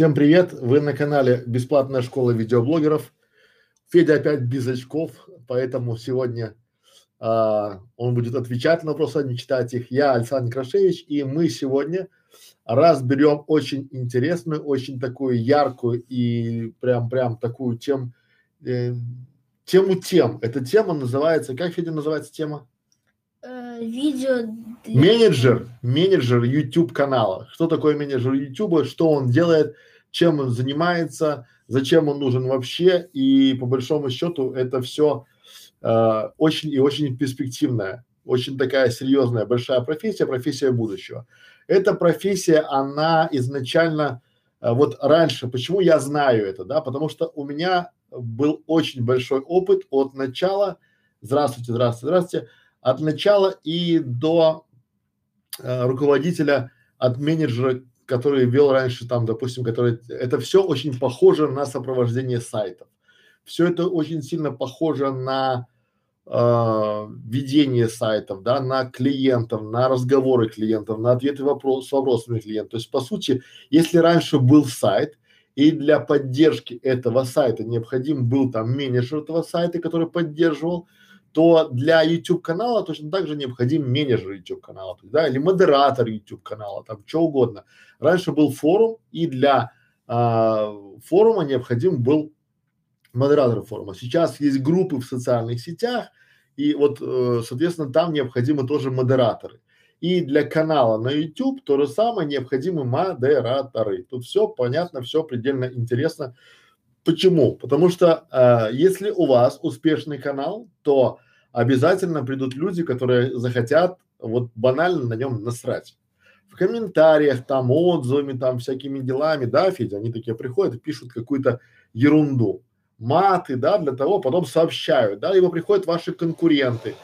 Всем привет! Вы на канале Бесплатная школа видеоблогеров. Федя опять без очков, поэтому сегодня а, он будет отвечать на вопросы, а не читать их. Я Александр Крашевич, и мы сегодня разберем очень интересную, очень такую яркую и прям прям такую тем, э, тему тем. Эта тема называется, как Федя называется тема? Э, видео. Менеджер, менеджер YouTube канала. Что такое менеджер YouTube? Что он делает? Чем он занимается? Зачем он нужен вообще? И по большому счету это все э, очень и очень перспективная, очень такая серьезная, большая профессия, профессия будущего. Эта профессия, она изначально э, вот раньше, почему я знаю это, да, потому что у меня был очень большой опыт от начала, здравствуйте, здравствуйте, здравствуйте, от начала и до э, руководителя, от менеджера, который вел раньше там, допустим, который, это все очень похоже на сопровождение сайтов. Все это очень сильно похоже на э, ведение сайтов, да, на клиентов, на разговоры клиентов, на ответы вопрос, с вопросами клиентов. То есть, по сути, если раньше был сайт, и для поддержки этого сайта необходим был там менеджер этого сайта, который поддерживал, то для YouTube канала точно так же необходим менеджер YouTube канала, да, или модератор YouTube канала, там что угодно. Раньше был форум, и для а, форума необходим был модератор форума. Сейчас есть группы в социальных сетях, и вот, э, соответственно, там необходимы тоже модераторы. И для канала на YouTube то же самое необходимы модераторы. Тут все понятно, все предельно интересно. Почему? Потому что э, если у вас успешный канал, то обязательно придут люди, которые захотят вот банально на нем насрать. В комментариях, там, отзывами, там, всякими делами, да, Федя, они такие приходят пишут какую-то ерунду, маты, да, для того, потом сообщают, да, либо приходят ваши конкуренты,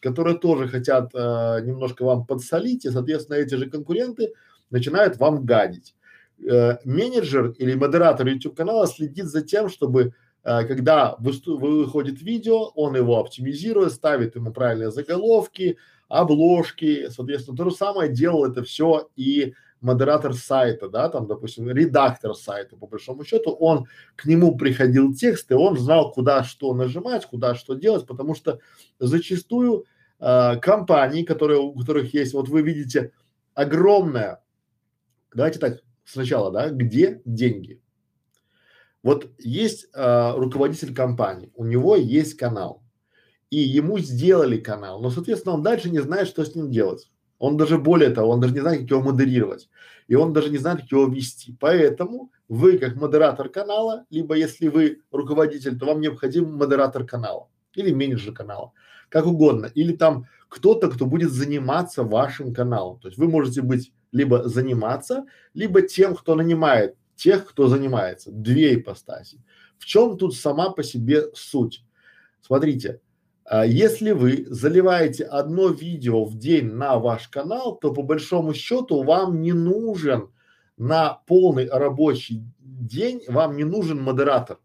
которые тоже хотят э, немножко вам подсолить, и, соответственно, эти же конкуренты начинают вам гадить э, менеджер или модератор YouTube канала следит за тем, чтобы э, когда выходит видео, он его оптимизирует, ставит ему правильные заголовки, обложки, соответственно, то же самое делал это все и модератор сайта, да, там, допустим, редактор сайта, по большому счету, он к нему приходил текст, и он знал, куда что нажимать, куда что делать, потому что зачастую э, компании, которые, у которых есть, вот вы видите огромная, давайте так, сначала, да, где деньги? Вот есть э, руководитель компании, у него есть канал, и ему сделали канал, но, соответственно, он дальше не знает, что с ним делать. Он даже более того, он даже не знает, как его модерировать, и он даже не знает, как его вести. Поэтому вы, как модератор канала, либо если вы руководитель, то вам необходим модератор канала или менеджер канала, как угодно, или там кто-то, кто будет заниматься вашим каналом. То есть вы можете быть либо заниматься, либо тем, кто нанимает тех, кто занимается. Две ипостаси. В чем тут сама по себе суть? Смотрите, а, если вы заливаете одно видео в день на ваш канал, то по большому счету вам не нужен на полный рабочий день, вам не нужен модератор.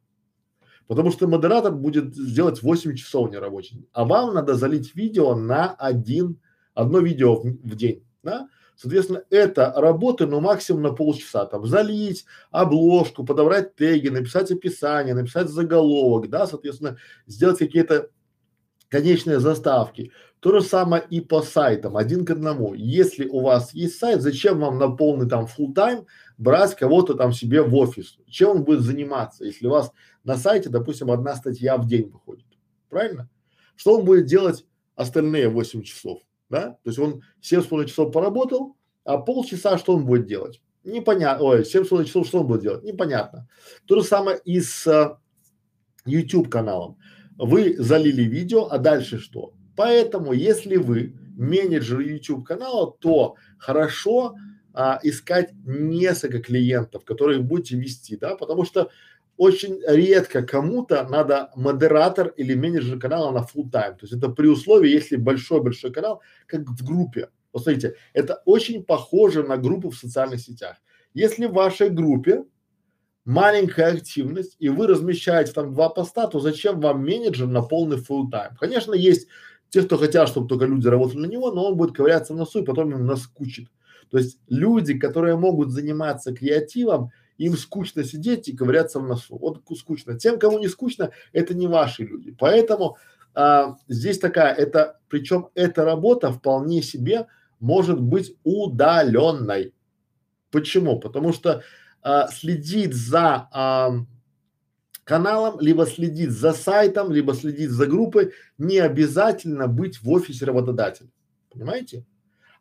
Потому что модератор будет сделать 8 часов нерабочий, а вам надо залить видео на один, одно видео в, в день, да? Соответственно, это работа, ну, максимум на полчаса, там, залить обложку, подобрать теги, написать описание, написать заголовок, да, соответственно, сделать какие-то конечные заставки. То же самое и по сайтам, один к одному. Если у вас есть сайт, зачем вам на полный там full time брать кого-то там себе в офис? Чем он будет заниматься, если у вас на сайте, допустим, одна статья в день выходит? Правильно? Что он будет делать остальные 8 часов? Да? То есть он семь с половиной часов поработал, а полчаса что он будет делать? Непонятно. Ой, семь с половиной часов что он будет делать? Непонятно. То же самое и с а, YouTube каналом. Вы залили видео, а дальше что? Поэтому, если вы менеджер YouTube канала, то хорошо а, искать несколько клиентов, которых будете вести, да, потому что очень редко кому-то надо модератор или менеджер канала на full time. То есть это при условии, если большой-большой канал, как в группе. Посмотрите, это очень похоже на группу в социальных сетях. Если в вашей группе маленькая активность и вы размещаете там два поста, то зачем вам менеджер на полный full time? Конечно, есть те, кто хотят, чтобы только люди работали на него, но он будет ковыряться в носу и потом им наскучит. То есть люди, которые могут заниматься креативом, им скучно сидеть и ковыряться в носу. Вот скучно. Тем, кому не скучно, это не ваши люди. Поэтому а, здесь такая, это, причем эта работа вполне себе может быть удаленной. Почему? Потому что а, следить за а, каналом, либо следить за сайтом, либо следить за группой, не обязательно быть в офисе работодателя. Понимаете?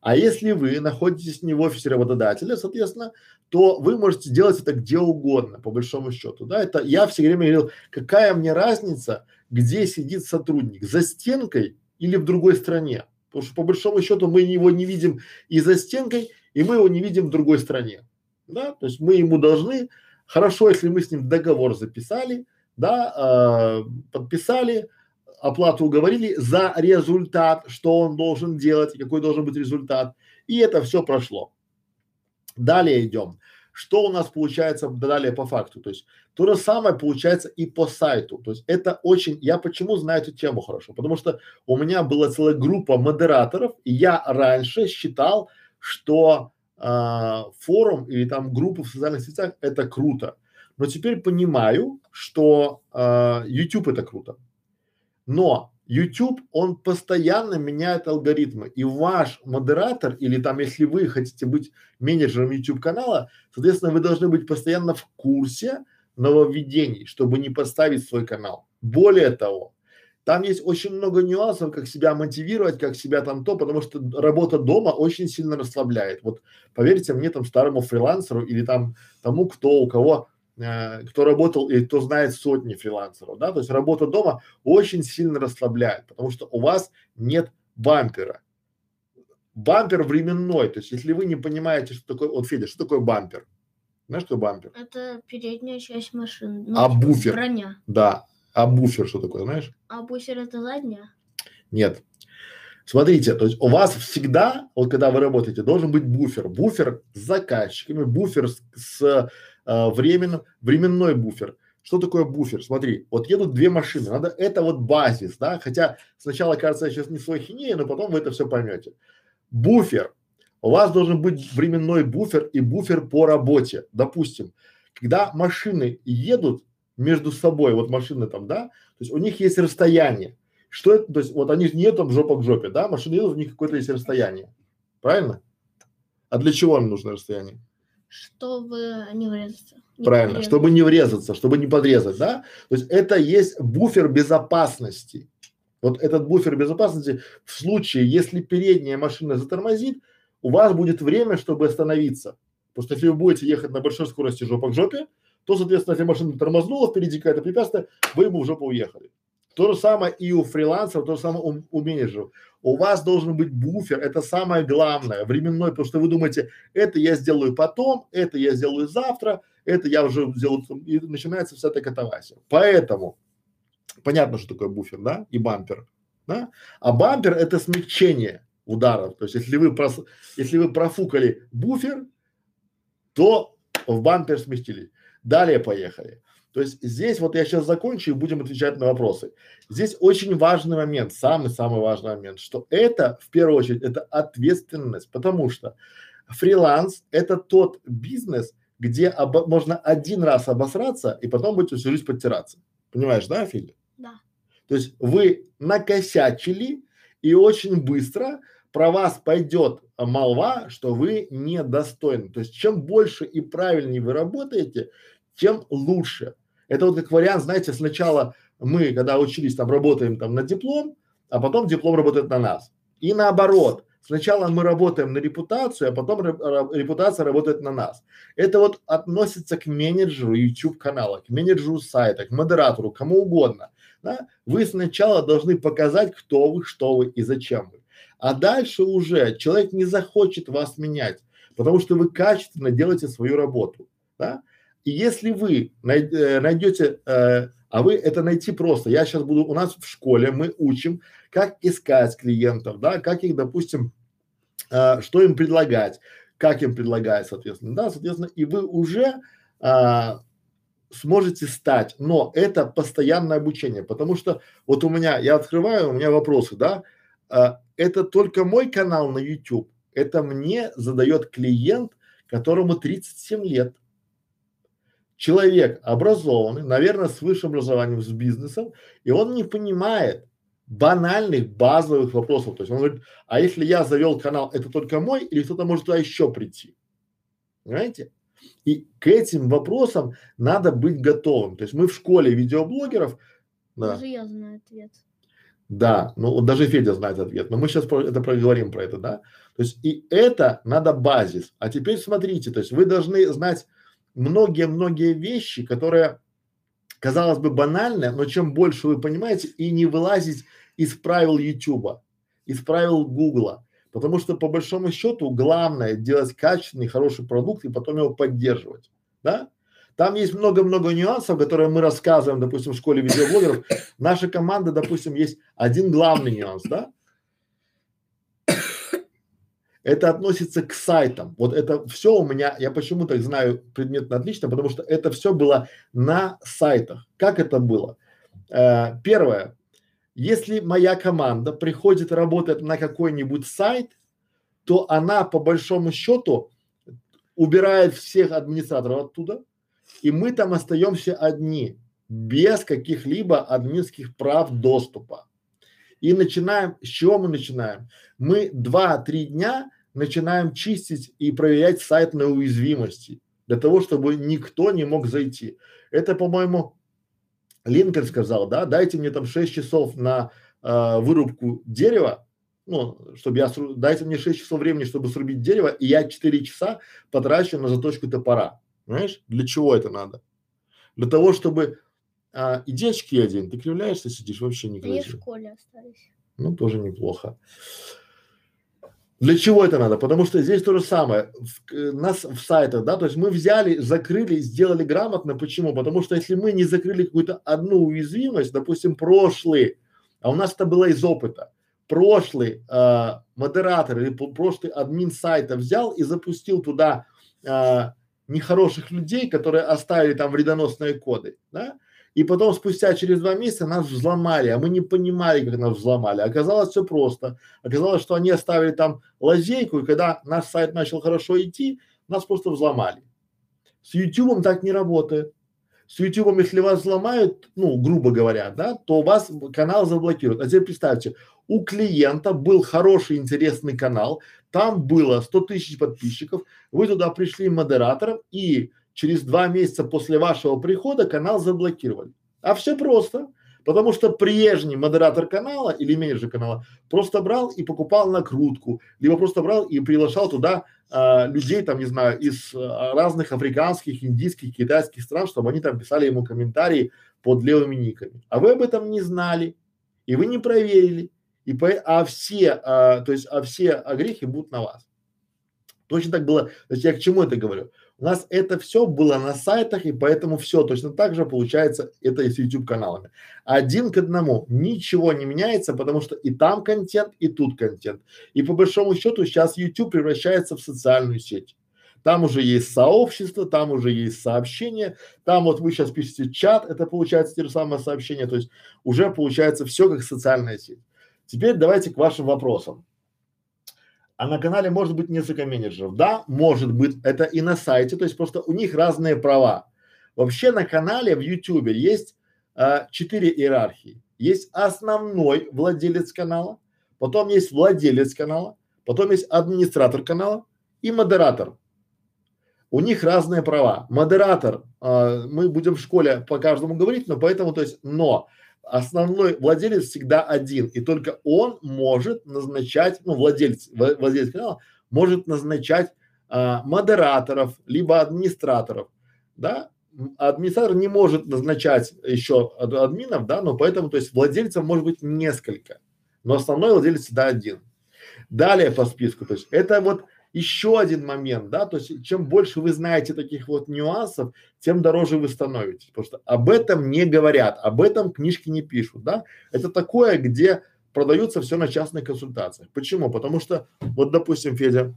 А если вы находитесь не в офисе работодателя, соответственно, то вы можете делать это где угодно, по большому счету. Да, это я все время говорил, какая мне разница, где сидит сотрудник, за стенкой или в другой стране. Потому что по большому счету мы его не видим и за стенкой, и мы его не видим в другой стране. Да, то есть мы ему должны, хорошо, если мы с ним договор записали, да, э, подписали, оплату уговорили за результат, что он должен делать какой должен быть результат. И это все прошло. Далее идем. Что у нас получается далее по факту? То есть то же самое получается и по сайту. То есть это очень, я почему знаю эту тему хорошо? Потому что у меня была целая группа модераторов, и я раньше считал, что э, форум или там группы в социальных сетях это круто. Но теперь понимаю, что э, YouTube это круто. Но YouTube, он постоянно меняет алгоритмы, и ваш модератор, или там, если вы хотите быть менеджером YouTube канала, соответственно, вы должны быть постоянно в курсе нововведений, чтобы не поставить свой канал. Более того, там есть очень много нюансов, как себя мотивировать, как себя там то, потому что работа дома очень сильно расслабляет. Вот поверьте мне, там старому фрилансеру или там тому, кто у кого кто работал и кто знает сотни фрилансеров, да, то есть работа дома очень сильно расслабляет, потому что у вас нет бампера. Бампер временной, то есть если вы не понимаете, что такое, вот Федя, что такое бампер? Знаешь, что бампер? Это передняя часть машины. Ну, а типа буфер? Броня. Да. А буфер что такое, знаешь? А буфер это задняя? Нет. Смотрите, то есть у вас всегда, вот когда вы работаете, должен быть буфер. Буфер с заказчиками, буфер с, с э, временным, временной буфер. Что такое буфер? Смотри, вот едут две машины, надо, это вот базис, да, хотя сначала кажется, я сейчас не свой хинея, но потом вы это все поймете. Буфер. У вас должен быть временной буфер и буфер по работе. Допустим, когда машины едут между собой, вот машины там, да, то есть у них есть расстояние. Что это, то есть вот они не там жопа к жопе, да, машины едут, у них какое-то есть расстояние. Правильно? А для чего им нужно расстояние? Чтобы не врезаться. Не Правильно, подрезать. чтобы не врезаться, чтобы не подрезать, да? То есть это есть буфер безопасности. Вот этот буфер безопасности в случае, если передняя машина затормозит, у вас будет время, чтобы остановиться. Потому что если вы будете ехать на большой скорости жопа к жопе, то, соответственно, если машина тормознула, впереди какая-то препятствие, вы ему в жопу уехали. То же самое и у фрилансеров, то же самое у, у менеджеров. У вас должен быть буфер, это самое главное, временной, потому что вы думаете, это я сделаю потом, это я сделаю завтра, это я уже сделаю, и начинается вся эта катавасия. Поэтому, понятно, что такое буфер, да, и бампер, да, а бампер это смягчение ударов, то есть если вы, прос, если вы профукали буфер, то в бампер сместили. Далее поехали. То есть здесь вот я сейчас закончу и будем отвечать на вопросы. Здесь очень важный момент, самый-самый важный момент, что это в первую очередь это ответственность, потому что фриланс это тот бизнес, где обо, можно один раз обосраться и потом будете всю жизнь подтираться. Понимаешь, да, Филя? Да. То есть вы накосячили и очень быстро про вас пойдет молва, что вы недостойны. То есть чем больше и правильнее вы работаете, тем лучше. Это вот как вариант, знаете, сначала мы, когда учились, там работаем там на диплом, а потом диплом работает на нас. И наоборот, сначала мы работаем на репутацию, а потом репутация работает на нас. Это вот относится к менеджеру YouTube канала, к менеджеру сайта, к модератору, кому угодно. Да? Вы сначала должны показать, кто вы, что вы и зачем вы. А дальше уже человек не захочет вас менять, потому что вы качественно делаете свою работу. Да? И если вы э, найдете, э, а вы это найти просто, я сейчас буду, у нас в школе мы учим, как искать клиентов, да, как их, допустим, э, что им предлагать, как им предлагать, соответственно, да, соответственно, и вы уже сможете стать, но это постоянное обучение, потому что вот у меня, я открываю, у меня вопросы, да, это только мой канал на YouTube, это мне задает клиент, которому 37 лет, человек образованный, наверное, с высшим образованием, с бизнесом, и он не понимает банальных базовых вопросов. То есть он говорит, а если я завел канал, это только мой или кто-то может туда еще прийти? Понимаете? И к этим вопросам надо быть готовым. То есть мы в школе видеоблогеров, да. Даже я знаю ответ. Да, ну вот даже Федя знает ответ, но мы сейчас про это проговорим про это, да. То есть и это надо базис. А теперь смотрите, то есть вы должны знать многие-многие вещи, которые, казалось бы, банальны, но чем больше вы понимаете и не вылазить из правил Ютуба, из правил Гугла, потому что по большому счету главное делать качественный, хороший продукт и потом его поддерживать, да? Там есть много-много нюансов, которые мы рассказываем, допустим, в школе видеоблогеров. Наша команда, допустим, есть один главный нюанс, да? Это относится к сайтам. Вот это все у меня, я почему-то знаю предметно отлично, потому что это все было на сайтах. Как это было? Э, первое. Если моя команда приходит работать на какой-нибудь сайт, то она по большому счету убирает всех администраторов оттуда, и мы там остаемся одни, без каких-либо админских прав доступа. И начинаем, с чего мы начинаем? Мы два-три дня начинаем чистить и проверять сайт на уязвимости, для того, чтобы никто не мог зайти. Это, по-моему, Линкольн сказал, да, дайте мне там 6 часов на э, вырубку дерева, ну, чтобы я, сру... дайте мне 6 часов времени, чтобы срубить дерево, и я 4 часа потрачу на заточку топора. Понимаешь? Для чего это надо? Для того, чтобы а, иди очки один, ты кривляешься, сидишь, вообще не Они в школе остались. Ну, тоже неплохо. Для чего это надо? Потому что здесь то же самое. В, э, нас в сайтах, да, то есть мы взяли, закрыли, сделали грамотно. Почему? Потому что если мы не закрыли какую-то одну уязвимость, допустим, прошлый, а у нас это было из опыта, прошлый э, модератор или прошлый админ сайта взял и запустил туда э, нехороших людей, которые оставили там вредоносные коды, да, и потом спустя через два месяца нас взломали, а мы не понимали, как нас взломали. Оказалось все просто. Оказалось, что они оставили там лазейку, и когда наш сайт начал хорошо идти, нас просто взломали. С YouTube так не работает. С YouTube, если вас взломают, ну, грубо говоря, да, то у вас канал заблокируют. А теперь представьте, у клиента был хороший, интересный канал, там было 100 тысяч подписчиков, вы туда пришли модератором и через два месяца после вашего прихода канал заблокировали. А все просто, потому что прежний модератор канала или менеджер канала просто брал и покупал накрутку, либо просто брал и приглашал туда а, людей, там, не знаю, из а, разных африканских, индийских, китайских стран, чтобы они там писали ему комментарии под левыми никами. А вы об этом не знали, и вы не проверили, и по, а все, а, то есть, а все огрехи будут на вас. Точно так было, то есть я к чему это говорю? У нас это все было на сайтах, и поэтому все точно так же получается это и с YouTube каналами. Один к одному, ничего не меняется, потому что и там контент, и тут контент. И по большому счету сейчас YouTube превращается в социальную сеть. Там уже есть сообщество, там уже есть сообщения, там вот вы сейчас пишете чат, это получается те же самые сообщения, то есть уже получается все как социальная сеть. Теперь давайте к вашим вопросам. А на канале может быть несколько менеджеров. Да, может быть, это и на сайте, то есть просто у них разные права. Вообще на канале в YouTube есть а, четыре иерархии. Есть основной владелец канала, потом есть владелец канала, потом есть администратор канала и модератор. У них разные права. Модератор, а, мы будем в школе по каждому говорить, но поэтому, то есть, но основной владелец всегда один, и только он может назначать, ну, владелец, владелец канала может назначать а, модераторов, либо администраторов, да. Администратор не может назначать еще админов, да, но поэтому, то есть владельцев может быть несколько, но основной владелец всегда один. Далее по списку, то есть это вот еще один момент, да, то есть чем больше вы знаете таких вот нюансов, тем дороже вы становитесь, потому что об этом не говорят, об этом книжки не пишут, да. Это такое, где продаются все на частных консультациях. Почему? Потому что, вот, допустим, Федя,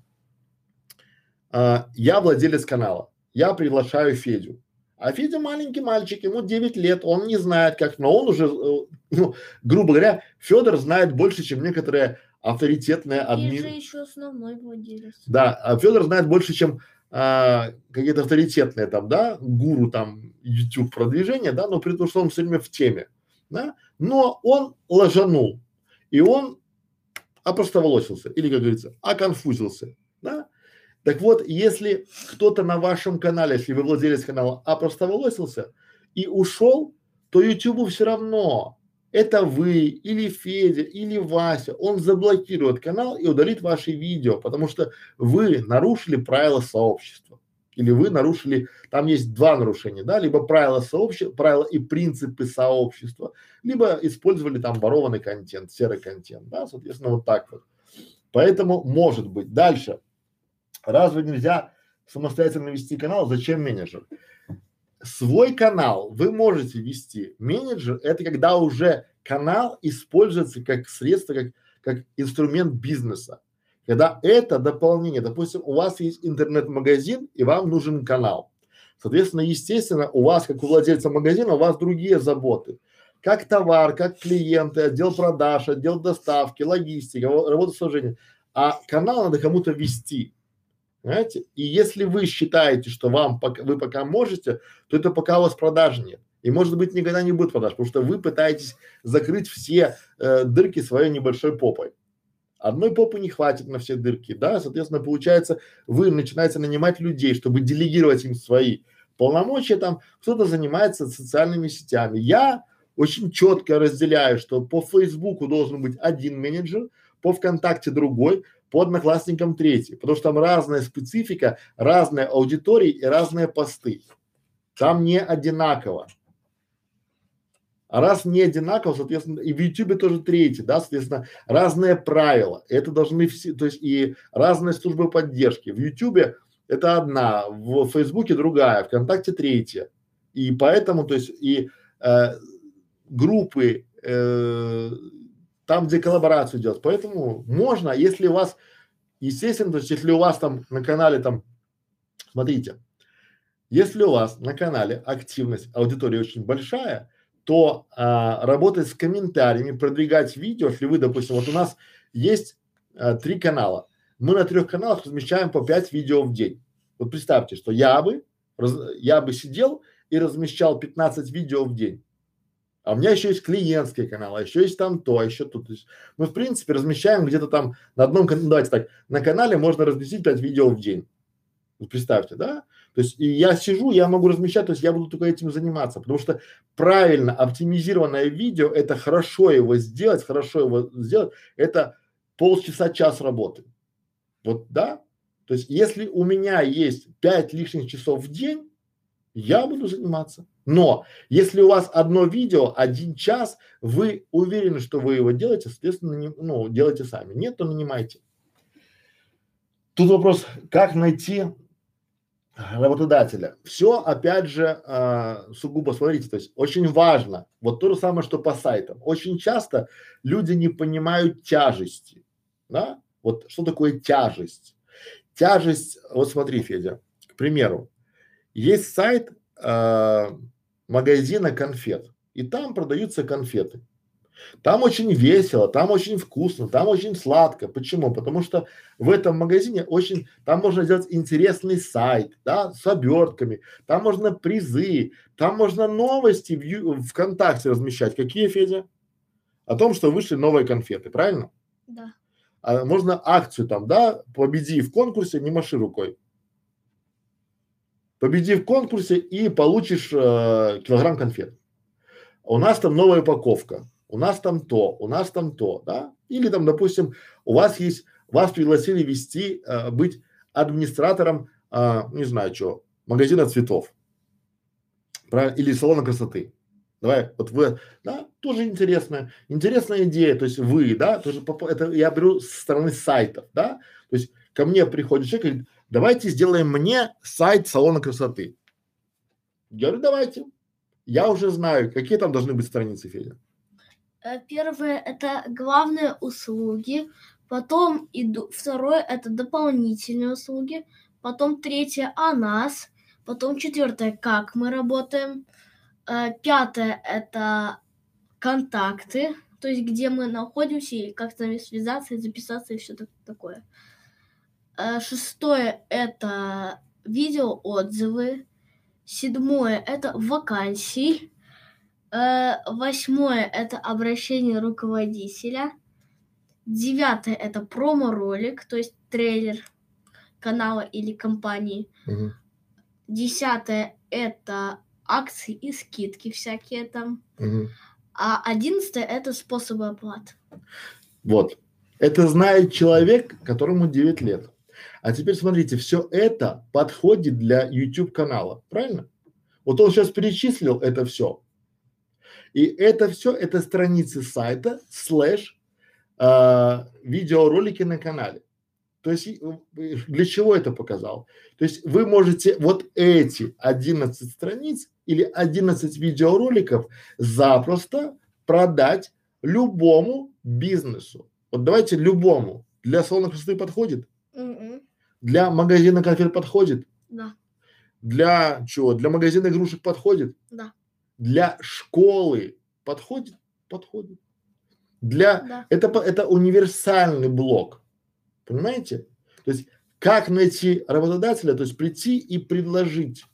а, я владелец канала, я приглашаю Федю, а Федя маленький мальчик, ему 9 лет, он не знает как, но он уже, э, ну, грубо говоря, Федор знает больше, чем некоторые авторитетная админ. Есть же еще основной владелец. Да, а Федор знает больше, чем а, какие-то авторитетные там, да, гуру там YouTube продвижения, да, но при том, что он все время в теме, да, но он ложанул, и он опростоволосился, или, как говорится, оконфузился, да. Так вот, если кто-то на вашем канале, если вы владелец канала, опростоволосился и ушел, то YouTube все равно это вы или Федя или Вася, он заблокирует канал и удалит ваши видео, потому что вы нарушили правила сообщества. Или вы нарушили, там есть два нарушения, да, либо правила сообщества, правила и принципы сообщества, либо использовали там ворованный контент, серый контент, да, соответственно, вот так вот. Поэтому может быть. Дальше. Разве нельзя самостоятельно вести канал? Зачем менеджер? Свой канал вы можете вести. Менеджер – это когда уже канал используется как средство, как, как инструмент бизнеса. Когда это дополнение, допустим, у вас есть интернет-магазин и вам нужен канал. Соответственно, естественно, у вас, как у владельца магазина, у вас другие заботы. Как товар, как клиенты, отдел продаж, отдел доставки, логистика, работа с А канал надо кому-то вести. Понимаете? И если вы считаете, что вам вы пока можете, то это пока у вас продажи нет. И может быть никогда не будет продаж, потому что вы пытаетесь закрыть все э, дырки своей небольшой попой. Одной попы не хватит на все дырки, да, соответственно, получается, вы начинаете нанимать людей, чтобы делегировать им свои полномочия, там, кто-то занимается социальными сетями. Я очень четко разделяю, что по Фейсбуку должен быть один менеджер, по ВКонтакте другой, по одноклассникам третий, потому что там разная специфика, разная аудитория и разные посты. Там не одинаково. А раз не одинаково, соответственно, и в Ютубе тоже третий, да, соответственно, разные правила. Это должны все, то есть и разные службы поддержки. В Ютубе это одна, в Фейсбуке другая, ВКонтакте третья. И поэтому, то есть и э, группы э, там, где коллаборацию делать. Поэтому можно, если у вас, естественно, то есть если у вас там на канале там, смотрите, если у вас на канале активность аудитории очень большая, то а, работать с комментариями, продвигать видео, если вы, допустим, вот у нас есть а, три канала, мы на трех каналах размещаем по пять видео в день. Вот представьте, что я бы, раз, я бы сидел и размещал 15 видео в день. А у меня еще есть клиентский канал, а еще есть там то, а еще тут. То есть мы, в принципе, размещаем где-то там на одном канале, ну, давайте так, на канале можно разместить 5 видео в день. Вот представьте, да? То есть и я сижу, я могу размещать, то есть я буду только этим заниматься, потому что правильно оптимизированное видео, это хорошо его сделать, хорошо его сделать, это полчаса, час работы. Вот, да? То есть если у меня есть 5 лишних часов в день, я буду заниматься. Но если у вас одно видео, один час, вы уверены, что вы его делаете, соответственно, не, ну, делайте сами. Нет, то нанимайте. Тут вопрос, как найти работодателя. Все, опять же, э, сугубо смотрите, то есть очень важно, вот то же самое, что по сайтам. Очень часто люди не понимают тяжести, да? Вот что такое тяжесть? Тяжесть, вот смотри, Федя, к примеру, есть сайт э, магазина конфет, и там продаются конфеты. Там очень весело, там очень вкусно, там очень сладко. Почему? Потому что в этом магазине очень, там можно сделать интересный сайт, да, с обертками, там можно призы, там можно новости в Ю, ВКонтакте размещать. Какие, Федя? О том, что вышли новые конфеты, правильно? Да. А можно акцию там, да, победи в конкурсе, не маши рукой победи в конкурсе и получишь э, килограмм конфет. У нас там новая упаковка, у нас там то, у нас там то, да? Или там, допустим, у вас есть, вас пригласили вести, э, быть администратором, э, не знаю что, магазина цветов, правильно? Или салона красоты. Давай, вот вы, да, тоже интересная, интересная идея, то есть вы, да, тоже, это я беру со стороны сайтов, да, то есть ко мне приходит человек и говорит, давайте сделаем мне сайт салона красоты. Я говорю, давайте. Я уже знаю, какие там должны быть страницы, Федя. Э, первое – это главные услуги, потом иду, второе – это дополнительные услуги, потом третье – о нас, потом четвертое – как мы работаем, э, пятое – это контакты, то есть где мы находимся и как с нами связаться и записаться и все так, такое. Э, шестое – это видеоотзывы. Седьмое – это вакансии. Э, восьмое – это обращение руководителя. Девятое – это промо-ролик, то есть трейлер канала или компании. Мгм. Десятое – это акции и скидки всякие там. Мгм. А одиннадцатое – это способы оплаты. Вот. Это знает человек, которому 9 лет. А теперь смотрите, все это подходит для YouTube канала, правильно? Вот он сейчас перечислил это все. И это все, это страницы сайта слэш а, видеоролики на канале. То есть э, для чего это показал? То есть вы можете вот эти 11 страниц или 11 видеороликов запросто продать любому бизнесу. Вот давайте любому. Для салона красоты подходит, Для магазина конфет подходит, Да, для чего? Для магазина игрушек подходит, да, для школы подходит, подходит. Для да. это это универсальный блок, понимаете? То есть как найти работодателя, то есть прийти и предложить,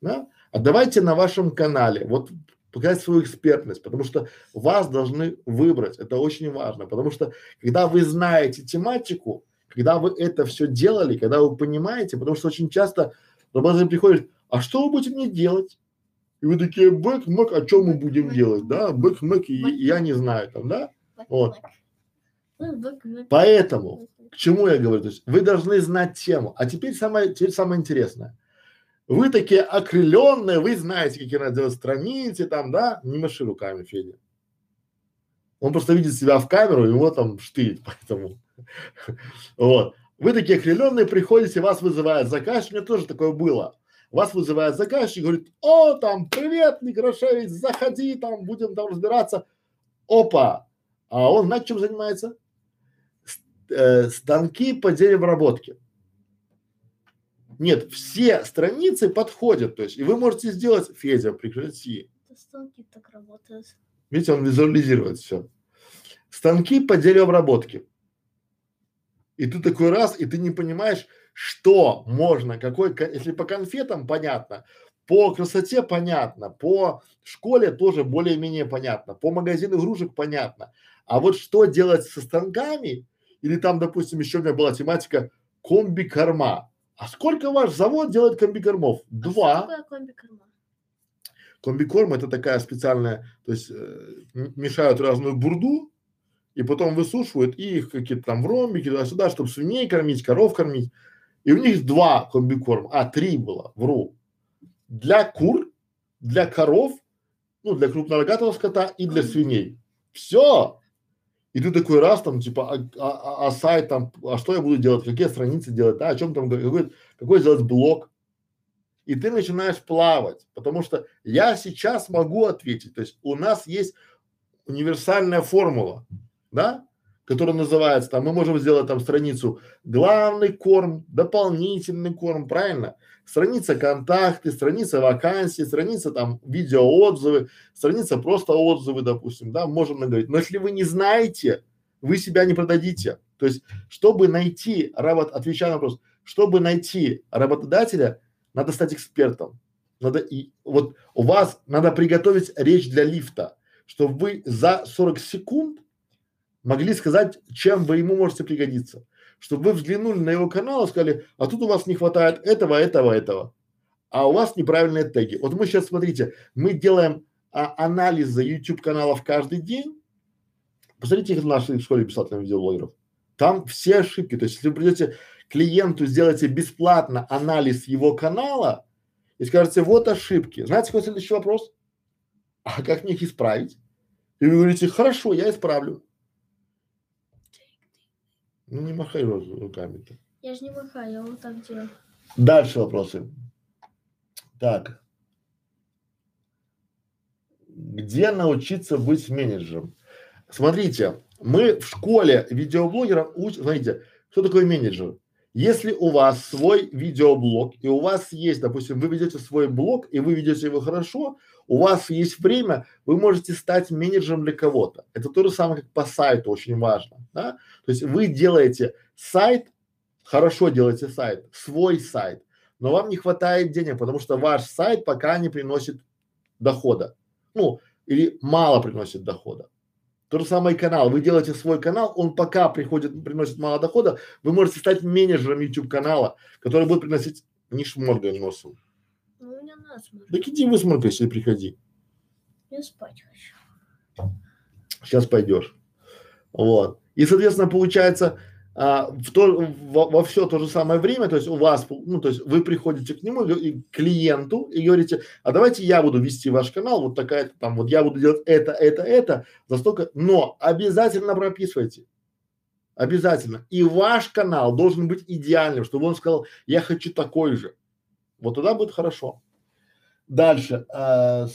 да? А давайте на вашем канале вот показать свою экспертность, потому что вас должны выбрать, это очень важно, потому что когда вы знаете тематику, когда вы это все делали, когда вы понимаете, потому что очень часто работодатель приходит, а что вы будете мне делать? И вы такие, бэк, мэк, а что мы будем Бэк, делать, да, бэк, мэк, и, я не знаю там, да? Бэк, Вот. Ну, бэк. Поэтому к чему я говорю? То есть вы должны знать тему. А теперь самое, теперь самое интересное. Вы такие окрыленные, вы знаете, какие надо делать страницы там, да? Не маши руками, Федя. Он просто видит себя в камеру, его там штырит, поэтому. Вот. Вы такие окрыленные, приходите, вас вызывает заказчик, у меня тоже такое было. Вас вызывает заказчик, говорит, о, там, привет, Некрашевич, заходи, там, будем там разбираться. Опа! А он, знаете, чем занимается? э, станки по деревообработке. Нет, все страницы подходят, то есть, и вы можете сделать, Федя, прекрати. Это станки так работают. Видите, он визуализирует все. Станки по деревообработке. И ты такой раз, и ты не понимаешь, что можно, какой, ко- если по конфетам понятно, по красоте понятно, по школе тоже более-менее понятно, по магазину игрушек понятно. А вот что делать со станками, или там, допустим, еще у меня была тематика комби-корма. А сколько ваш завод делает комби-кормов? А что Два. такое комби-корма? Комбикорм это такая специальная, то есть э, мешают разную бурду и потом высушивают и их какие-то там в ромбики туда-сюда, чтобы свиней кормить, коров кормить. И у них два комбикорма, а три было, вру. Для кур, для коров, ну для крупнорогатого скота и для свиней. Все. И ты такой раз там типа, а, а- а- а сайт там, а что я буду делать, какие страницы делать, да, о чем там, какой, какой сделать блог. И ты начинаешь плавать, потому что я сейчас могу ответить. То есть у нас есть универсальная формула, да, которая называется, там, мы можем сделать там страницу главный корм, дополнительный корм, правильно? Страница контакты, страница вакансии, страница там видеоотзывы, страница просто отзывы, допустим, да, можем наговорить. Но если вы не знаете, вы себя не продадите. То есть, чтобы найти работ, отвечая на вопрос, чтобы найти работодателя, надо стать экспертом. Надо и вот у вас надо приготовить речь для лифта, чтобы вы за 40 секунд могли сказать, чем вы ему можете пригодиться. Чтобы вы взглянули на его канал и сказали, а тут у вас не хватает этого, этого, этого. А у вас неправильные теги. Вот мы сейчас, смотрите, мы делаем а, анализы YouTube каналов каждый день. Посмотрите их в нашей школе писателей видеоблогеров. Там все ошибки. То есть, если вы придете клиенту, сделаете бесплатно анализ его канала и скажете, вот ошибки. Знаете, какой следующий вопрос? А как мне их исправить? И вы говорите, хорошо, я исправлю. Ну не махай ру- руками-то. Я же не махаю, я вот так делаю. Дальше вопросы. Так. Где научиться быть менеджером? Смотрите, мы в школе видеоблогеров учим, смотрите, что такое менеджер? Если у вас свой видеоблог и у вас есть, допустим, вы ведете свой блог и вы ведете его хорошо, у вас есть время, вы можете стать менеджером для кого-то. Это то же самое, как по сайту, очень важно, да? То есть вы делаете сайт, хорошо делаете сайт, свой сайт, но вам не хватает денег, потому что ваш сайт пока не приносит дохода. Ну, или мало приносит дохода. То же самое и канал. Вы делаете свой канал, он пока приходит, приносит мало дохода, вы можете стать менеджером YouTube канала, который будет приносить не шморгай носом. Ну, у меня насморк. Так иди высморкайся и приходи. Я спать хочу. Сейчас пойдешь. Вот. И, соответственно, получается, а, в то, во, во все то же самое время, то есть у вас, ну, то есть вы приходите к нему, и к клиенту и говорите, а давайте я буду вести ваш канал, вот такая там, вот я буду делать это, это, это, за столько, но обязательно прописывайте. Обязательно. И ваш канал должен быть идеальным, чтобы он сказал, я хочу такой же. Вот тогда будет хорошо. Дальше. Э,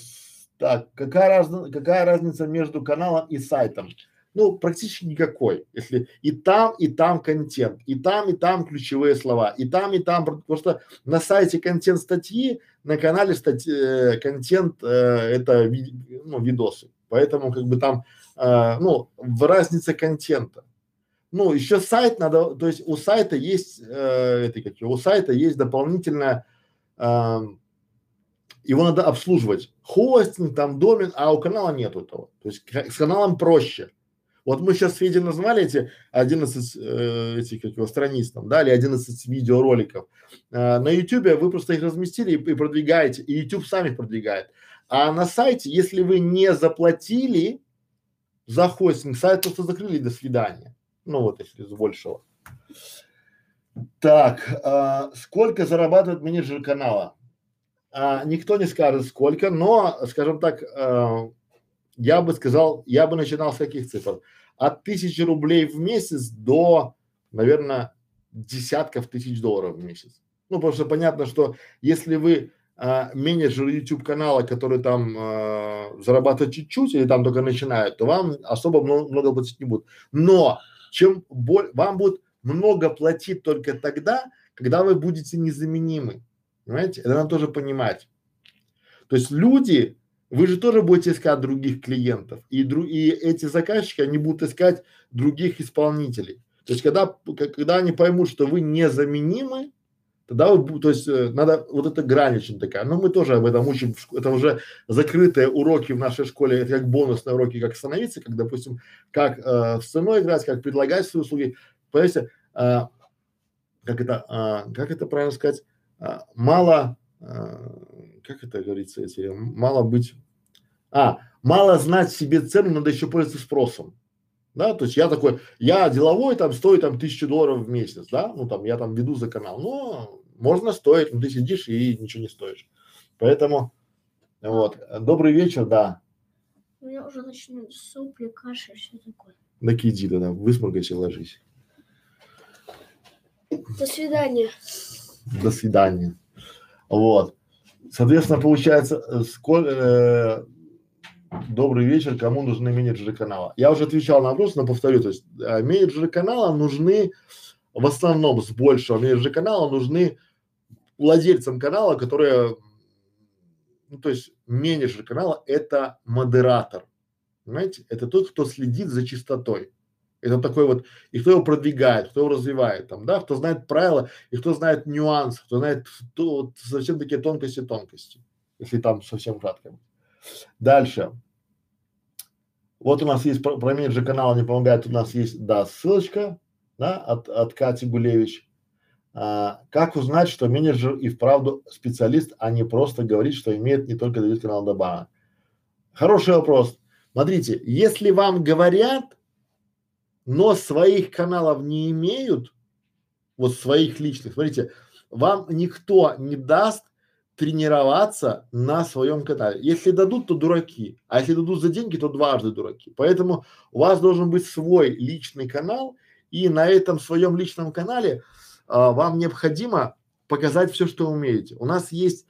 так, какая, разница, какая разница между каналом и сайтом? ну, практически никакой, если и там, и там контент, и там, и там ключевые слова, и там, и там, потому что на сайте контент статьи, на канале статьи, э, контент э, это ви, ну, видосы, поэтому как бы там, э, ну, в разнице контента. Ну, еще сайт надо, то есть у сайта есть, э, это как, у сайта есть дополнительная его надо обслуживать. Хостинг, там домен, а у канала нету этого. То есть с каналом проще. Вот мы сейчас с Федей назвали эти 11 э, этих как его страниц там, да, или 11 видеороликов. Э, на YouTube вы просто их разместили и, и продвигаете, и YouTube сами продвигает. А на сайте, если вы не заплатили за хостинг, сайт просто закрыли, до свидания. Ну вот, если с большего. Так, а, сколько зарабатывает менеджер канала? А, никто не скажет сколько, но, скажем так, а, я бы сказал, я бы начинал с каких цифр? От тысячи рублей в месяц до, наверное, десятков тысяч долларов в месяц. Ну, потому что понятно, что если вы а, менеджер YouTube канала, который там а, зарабатывает чуть-чуть или там только начинает, то вам особо много, много платить не будут. Но чем боль, вам будет много платить только тогда, когда вы будете незаменимы. Понимаете? Это надо тоже понимать. То есть люди вы же тоже будете искать других клиентов, и, дру, и эти заказчики, они будут искать других исполнителей. То есть, когда, когда они поймут, что вы незаменимы, тогда вы, то есть, э, надо, вот эта грань очень такая, но мы тоже об этом учим, это уже закрытые уроки в нашей школе, это как бонусные уроки, как становиться, как, допустим, как э, с ценой играть, как предлагать свои услуги. Понимаете, э, как это, э, как это правильно сказать, э, мало, э, как это говорится, если мало быть, а, мало знать себе цену, надо еще пользоваться спросом. Да, то есть я такой, я деловой, там, стою там тысячу долларов в месяц, да, ну там, я там веду за канал, но можно стоить, но ты сидишь и ничего не стоишь. Поэтому, вот, добрый вечер, да. У меня уже начнут сопли, кашель, все такое. Так иди тогда, высморкайся, ложись. До свидания. До свидания. Вот. Соответственно, получается, э, сколь, э, добрый вечер, кому нужны менеджеры канала? Я уже отвечал на вопрос, но повторю, то есть э, менеджеры канала нужны в основном с большего менеджера канала нужны владельцам канала, которые, ну, то есть менеджер канала это модератор, понимаете? Это тот, кто следит за чистотой. Это такой вот, и кто его продвигает, кто его развивает там, да, кто знает правила и кто знает нюансы, кто знает то, вот, совсем такие тонкости тонкости, если там совсем кратко. Дальше. Вот у нас есть про, про менеджер канала не помогает, у нас есть, да, ссылочка, да, от, от Кати Гулевич. А, как узнать, что менеджер и вправду специалист, а не просто говорит, что имеет не только довести канал до бана? Хороший вопрос. Смотрите, если вам говорят, но своих каналов не имеют, вот своих личных, смотрите, вам никто не даст тренироваться на своем канале. Если дадут, то дураки, а если дадут за деньги, то дважды дураки. Поэтому у вас должен быть свой личный канал, и на этом своем личном канале а, вам необходимо показать все, что умеете. У нас есть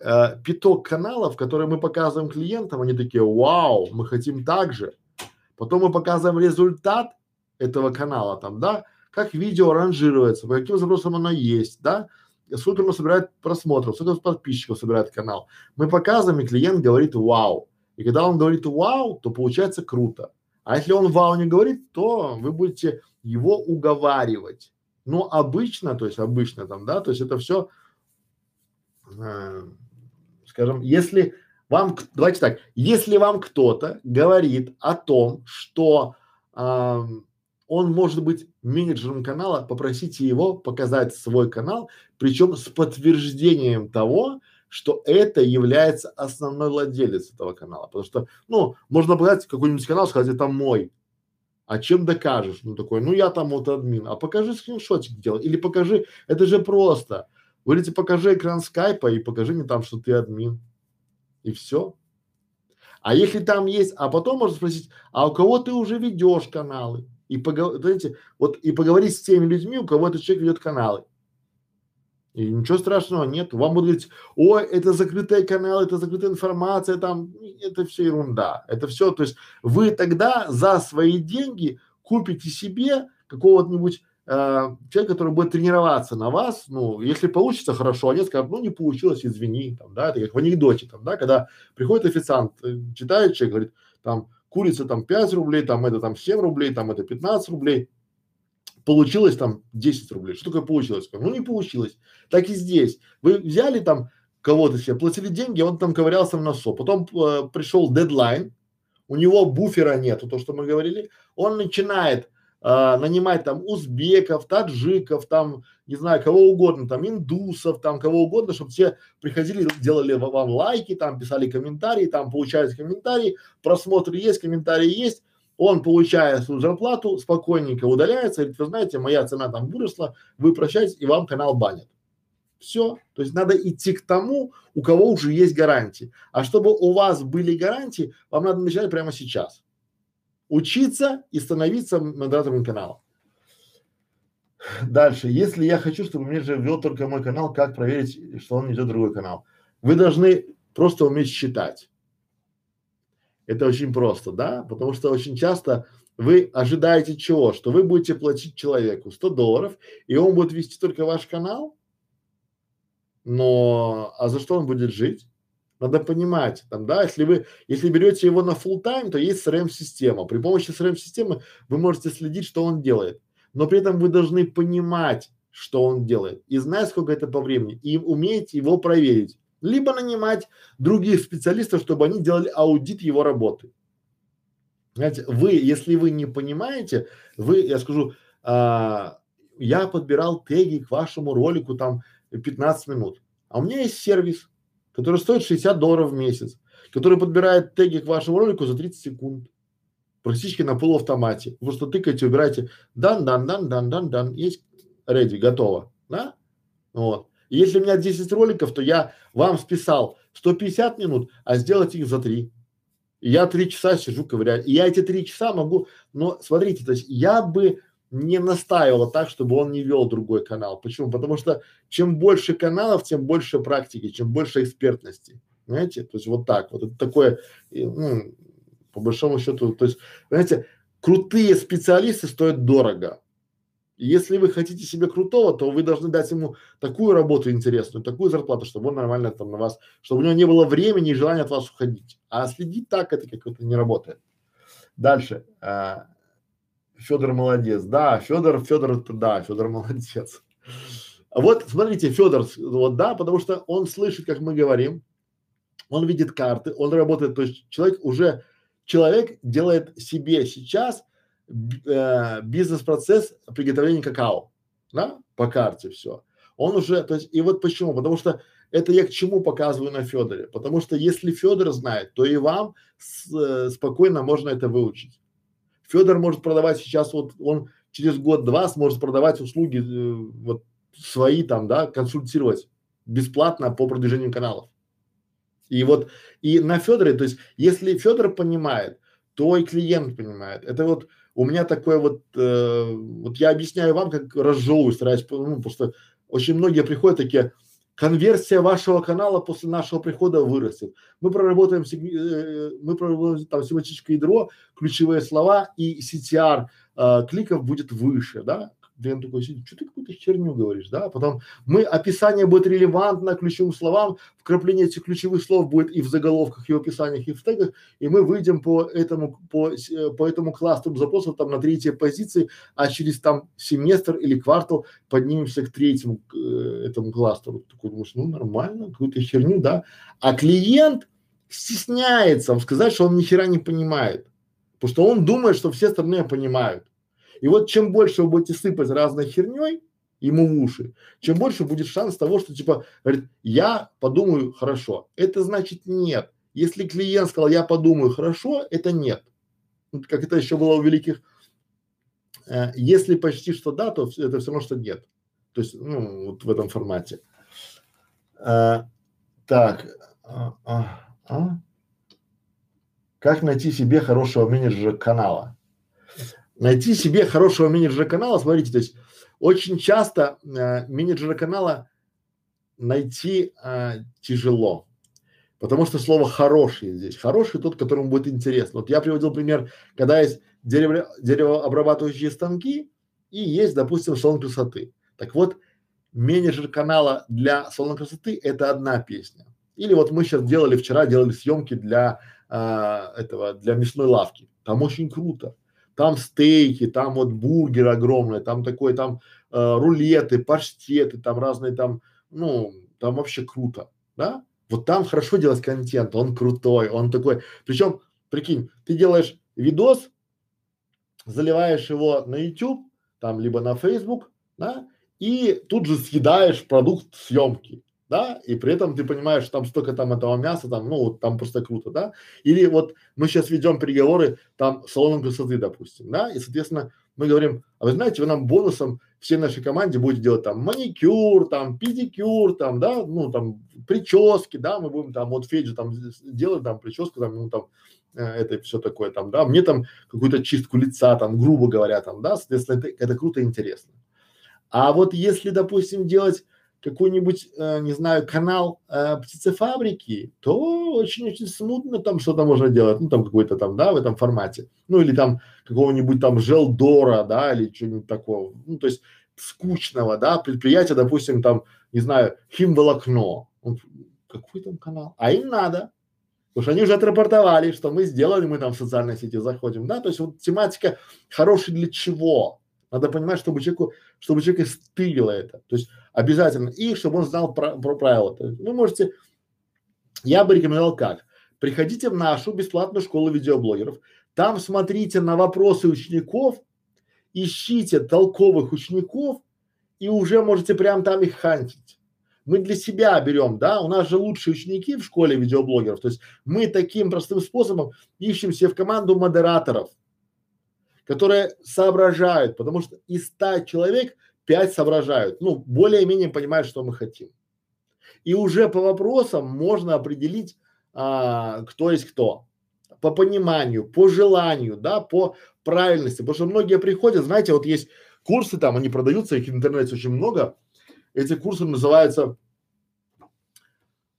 а, пяток каналов, которые мы показываем клиентам, они такие, вау, мы хотим так же. Потом мы показываем результат, этого канала там, да, как видео ранжируется, по каким запросам оно есть, да, сколько оно собирает просмотров, сколько подписчиков собирает канал. Мы показываем, и клиент говорит вау. И когда он говорит вау, то получается круто. А если он вау не говорит, то вы будете его уговаривать. Но обычно, то есть обычно там, да, то есть это все э, скажем, если вам, давайте так, если вам кто-то говорит о том, что э, он может быть менеджером канала, попросите его показать свой канал, причем с подтверждением того, что это является основной владелец этого канала. Потому что, ну, можно показать какой-нибудь канал, сказать, это мой. А чем докажешь? Ну такой, ну я там вот админ. А покажи скриншотик делай. Или покажи, это же просто. Говорите, покажи экран скайпа и покажи мне там, что ты админ. И все. А если там есть, а потом можно спросить, а у кого ты уже ведешь каналы? И поговорить, вот и поговорить с теми людьми, у кого этот человек ведет каналы. И ничего страшного нет. Вам будут говорить, ой, это закрытый канал, это закрытая информация, там, это все ерунда. Это все, то есть вы тогда за свои деньги купите себе какого-нибудь э, человека, который будет тренироваться на вас, ну, если получится хорошо, они скажут, ну, не получилось, извини, там, да, это как в анекдоте, там, да, когда приходит официант, э, читает человек, говорит, там, курица там 5 рублей, там это там 7 рублей, там это 15 рублей, получилось там 10 рублей. Что такое получилось? Ну не получилось. Так и здесь. Вы взяли там кого-то себе, платили деньги, он там ковырялся в носу. Потом э, пришел дедлайн, у него буфера нету, то, что мы говорили, он начинает э, нанимать там узбеков, таджиков, там, не знаю, кого угодно, там, индусов, там, кого угодно, чтобы все приходили, делали вам лайки, там, писали комментарии, там, получают комментарии, просмотры есть, комментарии есть, он получая свою зарплату, спокойненько удаляется, говорит, вы знаете, моя цена там выросла, вы прощаетесь и вам канал банят. Все. То есть надо идти к тому, у кого уже есть гарантии. А чтобы у вас были гарантии, вам надо начинать прямо сейчас. Учиться и становиться модератором канала. Дальше. Если я хочу, чтобы менеджер вел только мой канал, как проверить, что он не ведет другой канал? Вы должны просто уметь считать. Это очень просто, да, потому что очень часто вы ожидаете чего? Что вы будете платить человеку 100 долларов, и он будет вести только ваш канал, но а за что он будет жить? Надо понимать, там, да, если вы, если берете его на full time, то есть CRM-система. При помощи CRM-системы вы можете следить, что он делает. Но при этом вы должны понимать, что он делает, и знать, сколько это по времени, и уметь его проверить либо нанимать других специалистов, чтобы они делали аудит его работы. Знаете, вы, если вы не понимаете, вы, я скажу, а, я подбирал теги к вашему ролику там 15 минут, а у меня есть сервис, который стоит 60 долларов в месяц, который подбирает теги к вашему ролику за 30 секунд, практически на полуавтомате. Вы просто тыкаете, убираете, дан, дан, дан, дан, дан, дан, есть, ready, готово, да? Вот. И если у меня 10 роликов, то я вам списал 150 минут, а сделать их за 3. И я 3 часа сижу ковыряю. И я эти 3 часа могу, но смотрите, то есть я бы не настаивала так, чтобы он не вел другой канал. Почему? Потому что чем больше каналов, тем больше практики, чем больше экспертности. Знаете? То есть вот так вот. Это такое, ну, по большому счету, то есть, знаете, крутые специалисты стоят дорого. Если вы хотите себе крутого, то вы должны дать ему такую работу интересную, такую зарплату, чтобы он нормально там на вас, чтобы у него не было времени и желания от вас уходить. А следить так это как-то не работает. Дальше. А, Федор молодец. Да, Федор, Федор, да, Федор молодец. Вот смотрите, Федор, вот да, потому что он слышит, как мы говорим, он видит карты, он работает, то есть человек уже, человек делает себе сейчас э, бизнес-процесс приготовления какао, да, по карте все. Он уже, то есть, и вот почему? Потому что это я к чему показываю на Федоре? Потому что если Федор знает, то и вам с, э, спокойно можно это выучить. Федор может продавать сейчас, вот он через год-два сможет продавать услуги э, вот свои там, да, консультировать бесплатно по продвижению каналов. И вот, и на Федоре, то есть, если Федор понимает, то и клиент понимает. Это вот у меня такое вот, э, вот я объясняю вам, как разжевываю, стараюсь, ну, просто очень многие приходят такие, конверсия вашего канала после нашего прихода вырастет. Мы проработаем, э, мы проработаем там семантическое ядро, ключевые слова и CTR э, кликов будет выше, да, клиент такой сидит, что ты какую-то херню говоришь, да, потом мы, описание будет релевантно ключевым словам, вкрапление этих ключевых слов будет и в заголовках, и в описаниях, и в тегах, и мы выйдем по этому, по, по этому кластеру запросов там на третьей позиции, а через там семестр или квартал поднимемся к третьему, к, э, этому кластеру. Такой думаешь, ну нормально, какую-то херню, да, а клиент стесняется сказать, что он ни хера не понимает, потому что он думает, что все остальные понимают. И вот чем больше вы будете сыпать разной херней ему в уши, чем больше будет шанс того, что типа, говорит, я подумаю хорошо. Это значит нет. Если клиент сказал, я подумаю хорошо, это нет. Как это еще было у великих, э, если почти что да, то это все равно, что нет. То есть, ну, вот в этом формате. Э, так, а, а, а? Как найти себе хорошего менеджера канала? Найти себе хорошего менеджера канала, смотрите, то есть очень часто э, менеджера канала найти э, тяжело, потому что слово хороший здесь. Хороший тот, которому будет интересно. Вот я приводил пример, когда есть дерево, деревообрабатывающие станки и есть, допустим, салон красоты. Так вот, менеджер канала для салона красоты – это одна песня. Или вот мы сейчас делали, вчера делали съемки для а, этого, для мясной лавки. Там очень круто там стейки, там вот бургер огромный, там такой, там э, рулеты, паштеты, там разные там, ну, там вообще круто, да? Вот там хорошо делать контент, он крутой, он такой, причем, прикинь, ты делаешь видос, заливаешь его на YouTube, там, либо на Facebook, да, и тут же съедаешь продукт съемки, да, и при этом ты понимаешь, что там столько там этого мяса, там, ну, вот там просто круто, да. Или вот мы сейчас ведем переговоры там с салоном красоты, допустим, да, и, соответственно, мы говорим, а вы знаете, вы нам бонусом всей нашей команде будете делать там маникюр, там педикюр, там, да, ну, там прически, да, мы будем там, вот Феджи там делать там прическу, там, ну, там, э, это все такое там, да, мне там какую-то чистку лица, там, грубо говоря, там, да, соответственно, это, это круто и интересно. А вот если, допустим, делать какой-нибудь, э, не знаю, канал э, птицефабрики, то очень-очень смутно там что-то можно делать, ну там какой-то там, да, в этом формате, ну или там какого-нибудь там желдора, да, или что-нибудь такого, ну то есть скучного, да, предприятия, допустим, там, не знаю, химволокно, он, какой там канал, а им надо, потому что они уже отрапортовали, что мы сделали, мы там в социальной сети заходим, да, то есть вот тематика хорошая для чего, надо понимать, чтобы человеку, чтобы человека стылило это. То есть обязательно. И чтобы он знал про, про правила. То есть вы можете, я бы рекомендовал как? Приходите в нашу бесплатную школу видеоблогеров. Там смотрите на вопросы учеников, ищите толковых учеников и уже можете прям там их хантить. Мы для себя берем, да, у нас же лучшие ученики в школе видеоблогеров, то есть мы таким простым способом ищем себе в команду модераторов, которые соображают, потому что из ста человек пять соображают, ну, более-менее понимают, что мы хотим. И уже по вопросам можно определить, а, кто есть кто. По пониманию, по желанию, да, по правильности. Потому что многие приходят, знаете, вот есть курсы там, они продаются, их в интернете очень много. Эти курсы называются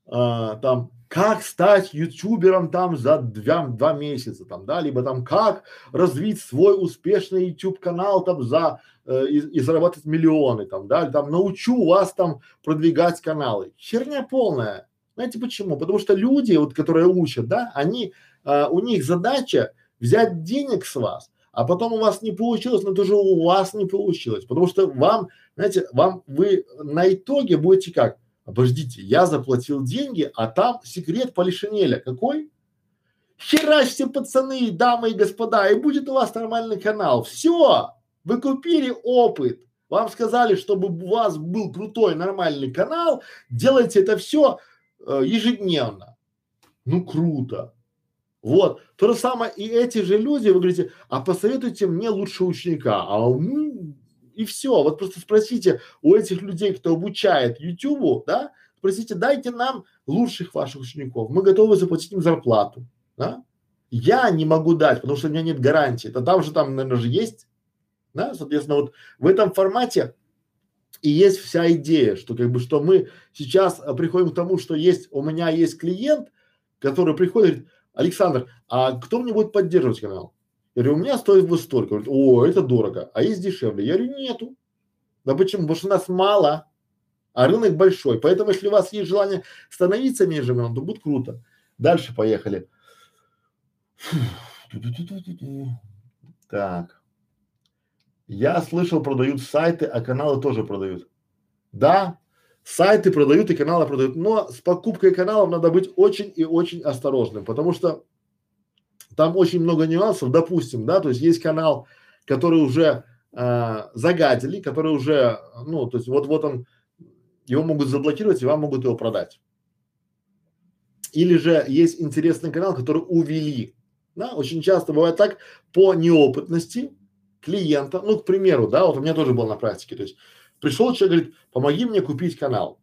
а, там как стать ютубером там за два, два месяца там, да, либо там как развить свой успешный YouTube канал там за э, и, и заработать миллионы там, да, там научу вас там продвигать каналы. Херня полная. Знаете почему? Потому что люди, вот, которые учат, да, они, э, у них задача взять денег с вас, а потом у вас не получилось, но тоже у вас не получилось, потому что вам, знаете, вам вы на итоге будете как? Обождите, я заплатил деньги, а там секрет полишинеля. Какой? Херачьте, пацаны, дамы и господа, и будет у вас нормальный канал. Все, вы купили опыт. Вам сказали, чтобы у вас был крутой нормальный канал, делайте это все э, ежедневно. Ну круто. Вот. То же самое и эти же люди, вы говорите, а посоветуйте мне лучше ученика. А ну, и все. Вот просто спросите у этих людей, кто обучает Ютубу, да, спросите, дайте нам лучших ваших учеников, мы готовы заплатить им зарплату, да. Я не могу дать, потому что у меня нет гарантии. Это там же там, наверное, же есть, да, соответственно, вот в этом формате и есть вся идея, что как бы, что мы сейчас а, приходим к тому, что есть, у меня есть клиент, который приходит говорит, Александр, а кто мне будет поддерживать канал? Я говорю, у меня стоит вот столько. Говорит, о, это дорого. А есть дешевле? Я говорю, нету. Да почему? Потому что нас мало, а рынок большой. Поэтому, если у вас есть желание становиться менеджером, то будет круто. Дальше поехали. Так. Я слышал, продают сайты, а каналы тоже продают. Да, сайты продают и каналы продают, но с покупкой каналов надо быть очень и очень осторожным, потому что там очень много нюансов, допустим, да, то есть есть канал, который уже э, загадили, который уже, ну, то есть вот, вот он, его могут заблокировать и вам могут его продать. Или же есть интересный канал, который увели, да, очень часто бывает так по неопытности клиента, ну, к примеру, да, вот у меня тоже было на практике, то есть пришел человек, говорит, помоги мне купить канал.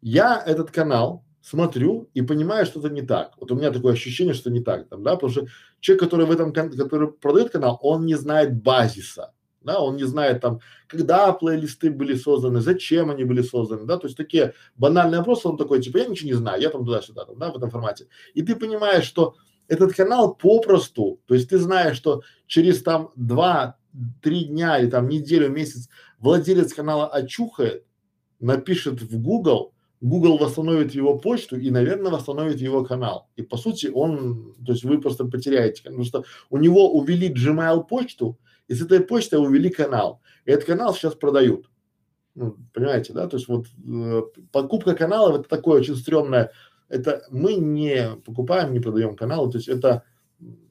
Я этот канал смотрю и понимаю, что это не так. Вот у меня такое ощущение, что не так, там, да, потому что человек, который в этом, который продает канал, он не знает базиса, да, он не знает там, когда плейлисты были созданы, зачем они были созданы, да, то есть такие банальные вопросы, он такой, типа, я ничего не знаю, я там туда-сюда, там, да, в этом формате. И ты понимаешь, что этот канал попросту, то есть ты знаешь, что через там два-три дня или там неделю, месяц владелец канала очухает, напишет в Google, Google восстановит его почту и, наверное, восстановит его канал. И по сути он, то есть вы просто потеряете, потому что у него увели Gmail почту, и с этой почты увели канал. И этот канал сейчас продают. Ну, понимаете, да? То есть вот э, покупка каналов это такое очень стрёмное. Это мы не покупаем, не продаем каналы. То есть это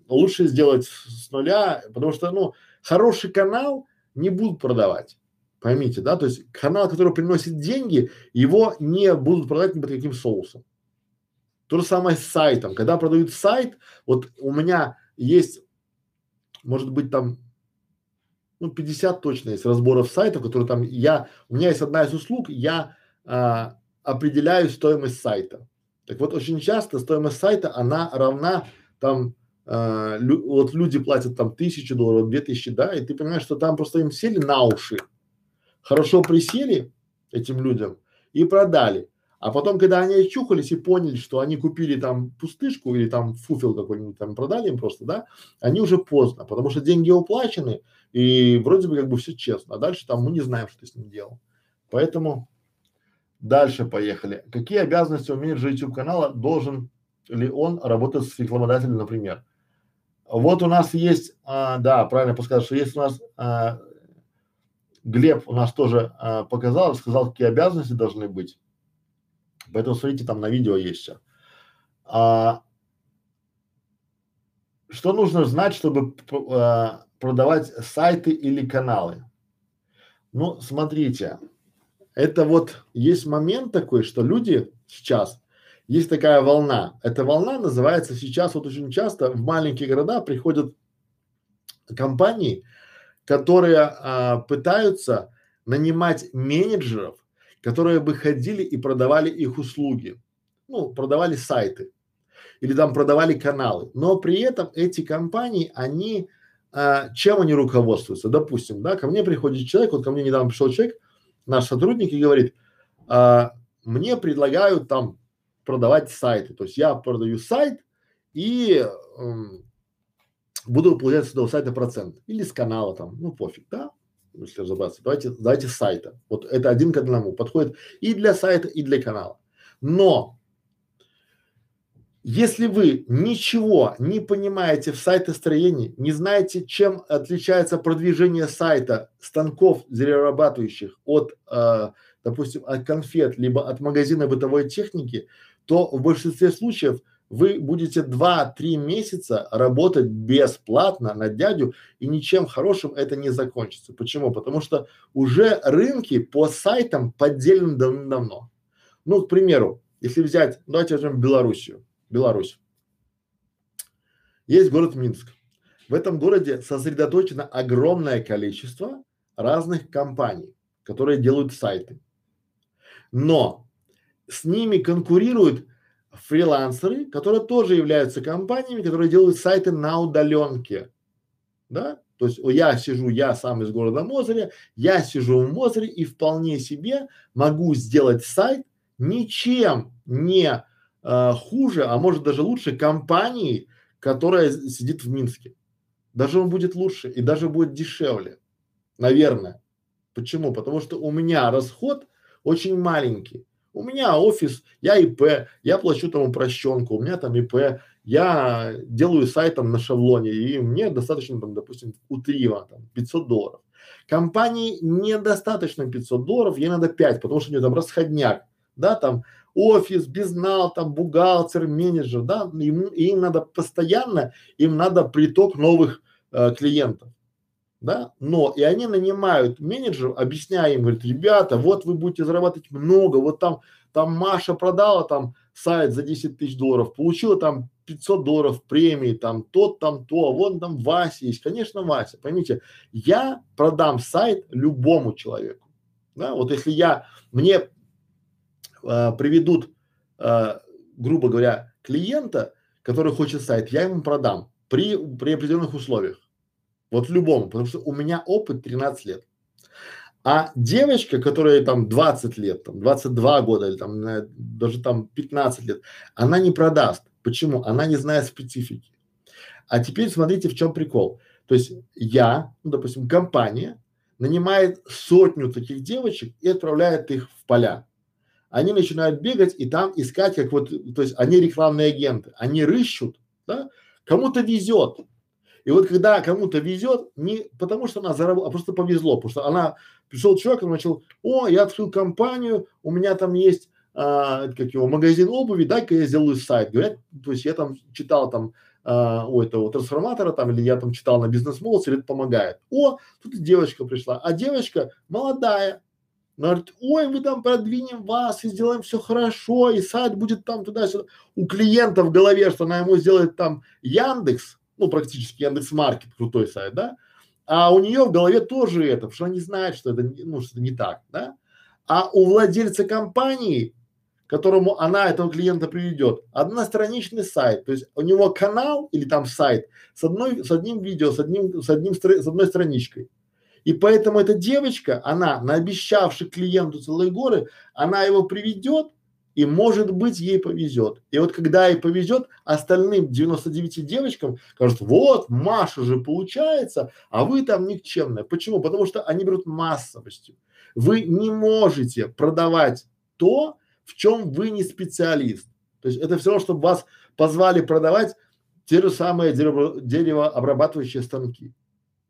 лучше сделать с нуля, потому что, ну, хороший канал не будут продавать. Поймите, да, то есть канал, который приносит деньги, его не будут продавать ни под каким соусом. То же самое с сайтом. Когда продают сайт, вот у меня есть, может быть, там, ну, 50 точно есть разборов сайтов, которые там я, у меня есть одна из услуг, я а, определяю стоимость сайта. Так вот, очень часто стоимость сайта, она равна там, а, лю, вот люди платят там тысячу долларов, две тысячи, да, и ты понимаешь, что там просто им сели на уши, хорошо присели этим людям и продали. А потом, когда они очухались и поняли, что они купили там пустышку или там фуфел какой-нибудь там продали им просто, да, они уже поздно, потому что деньги уплачены и вроде бы как бы все честно. А дальше там мы не знаем, что ты с ним делал. Поэтому дальше поехали. Какие обязанности у менеджера YouTube канала должен ли он работать с рекламодателем, например? Вот у нас есть, а, да, правильно подсказал, что есть у нас а, Глеб у нас тоже а, показал, сказал, какие обязанности должны быть. Поэтому смотрите, там на видео есть все. А, что нужно знать, чтобы а, продавать сайты или каналы? Ну, смотрите, это вот есть момент такой, что люди сейчас, есть такая волна. Эта волна называется сейчас вот очень часто в маленькие города приходят компании, которые а, пытаются нанимать менеджеров, которые бы ходили и продавали их услуги, ну, продавали сайты или там продавали каналы. Но при этом эти компании, они, а, чем они руководствуются? Допустим, да, ко мне приходит человек, вот ко мне недавно пришел человек, наш сотрудник, и говорит, а, мне предлагают там продавать сайты. То есть я продаю сайт и буду получать с этого сайта процент. Или с канала там, ну пофиг, да, если разобраться. Давайте, давайте с сайта. Вот это один к одному. Подходит и для сайта, и для канала. Но если вы ничего не понимаете в сайтостроении, не знаете, чем отличается продвижение сайта станков зарабатывающих от, э, допустим, от конфет, либо от магазина бытовой техники, то в большинстве случаев вы будете два-три месяца работать бесплатно на дядю и ничем хорошим это не закончится. Почему? Потому что уже рынки по сайтам поделены давно. Ну, к примеру, если взять, давайте возьмем Белоруссию, Беларусь. Есть город Минск. В этом городе сосредоточено огромное количество разных компаний, которые делают сайты. Но с ними конкурируют фрилансеры, которые тоже являются компаниями, которые делают сайты на удаленке, да, то есть я сижу, я сам из города Мозыря, я сижу в Мозыре и вполне себе могу сделать сайт ничем не э, хуже, а может даже лучше компании, которая сидит в Минске. Даже он будет лучше и даже будет дешевле, наверное. Почему? Потому что у меня расход очень маленький. У меня офис, я ИП, я плачу там упрощенку, у меня там ИП, я делаю сайт там на шаблоне, и мне достаточно там, допустим, у Трива там 500 долларов. Компании недостаточно 500 долларов, ей надо 5, потому что у нее там расходняк, да, там офис, безнал, там бухгалтер, менеджер, да, им, им надо постоянно, им надо приток новых э, клиентов да, но и они нанимают менеджеров, объясняя им, говорят, ребята, вот вы будете зарабатывать много, вот там, там Маша продала там сайт за 10 тысяч долларов, получила там 500 долларов премии, там тот, там то, вон там Вася есть, конечно Вася, поймите, я продам сайт любому человеку, да, вот если я, мне э, приведут, э, грубо говоря, клиента, который хочет сайт, я ему продам при, при определенных условиях. Вот любому, потому что у меня опыт 13 лет. А девочка, которая там 20 лет, там 22 года или там э, даже там 15 лет, она не продаст. Почему? Она не знает специфики. А теперь смотрите, в чем прикол. То есть я, ну, допустим, компания нанимает сотню таких девочек и отправляет их в поля. Они начинают бегать и там искать, как вот, то есть они рекламные агенты, они рыщут, да, кому-то везет, и вот когда кому-то везет, не потому что она заработала, а просто повезло, потому что она пришел человек, он начал, о, я открыл компанию, у меня там есть а, как его магазин обуви, дай-ка я сделаю сайт. Говорят, то есть я там читал там а, у этого трансформатора там или я там читал на бизнес молодцы, это помогает. О, тут девочка пришла, а девочка молодая, она говорит, ой, мы там продвинем вас и сделаем все хорошо, и сайт будет там туда-сюда. У клиента в голове, что она ему сделает там Яндекс, ну, практически Яндекс.Маркет, крутой сайт, да, а у нее в голове тоже это, потому что она не знает, что это, ну, что это не так, да, а у владельца компании, которому она этого клиента приведет, одностраничный сайт, то есть у него канал или там сайт с одной, с одним видео, с одним, с одним, с одной страничкой. И поэтому эта девочка, она, наобещавши клиенту целые горы, она его приведет, и может быть ей повезет. И вот когда ей повезет, остальным 99 девочкам кажут, вот, Маша же получается, а вы там никчемная. Почему? Потому что они берут массовостью. Вы не можете продавать то, в чем вы не специалист. То есть это все равно, чтобы вас позвали продавать те же самые дерево, деревообрабатывающие станки.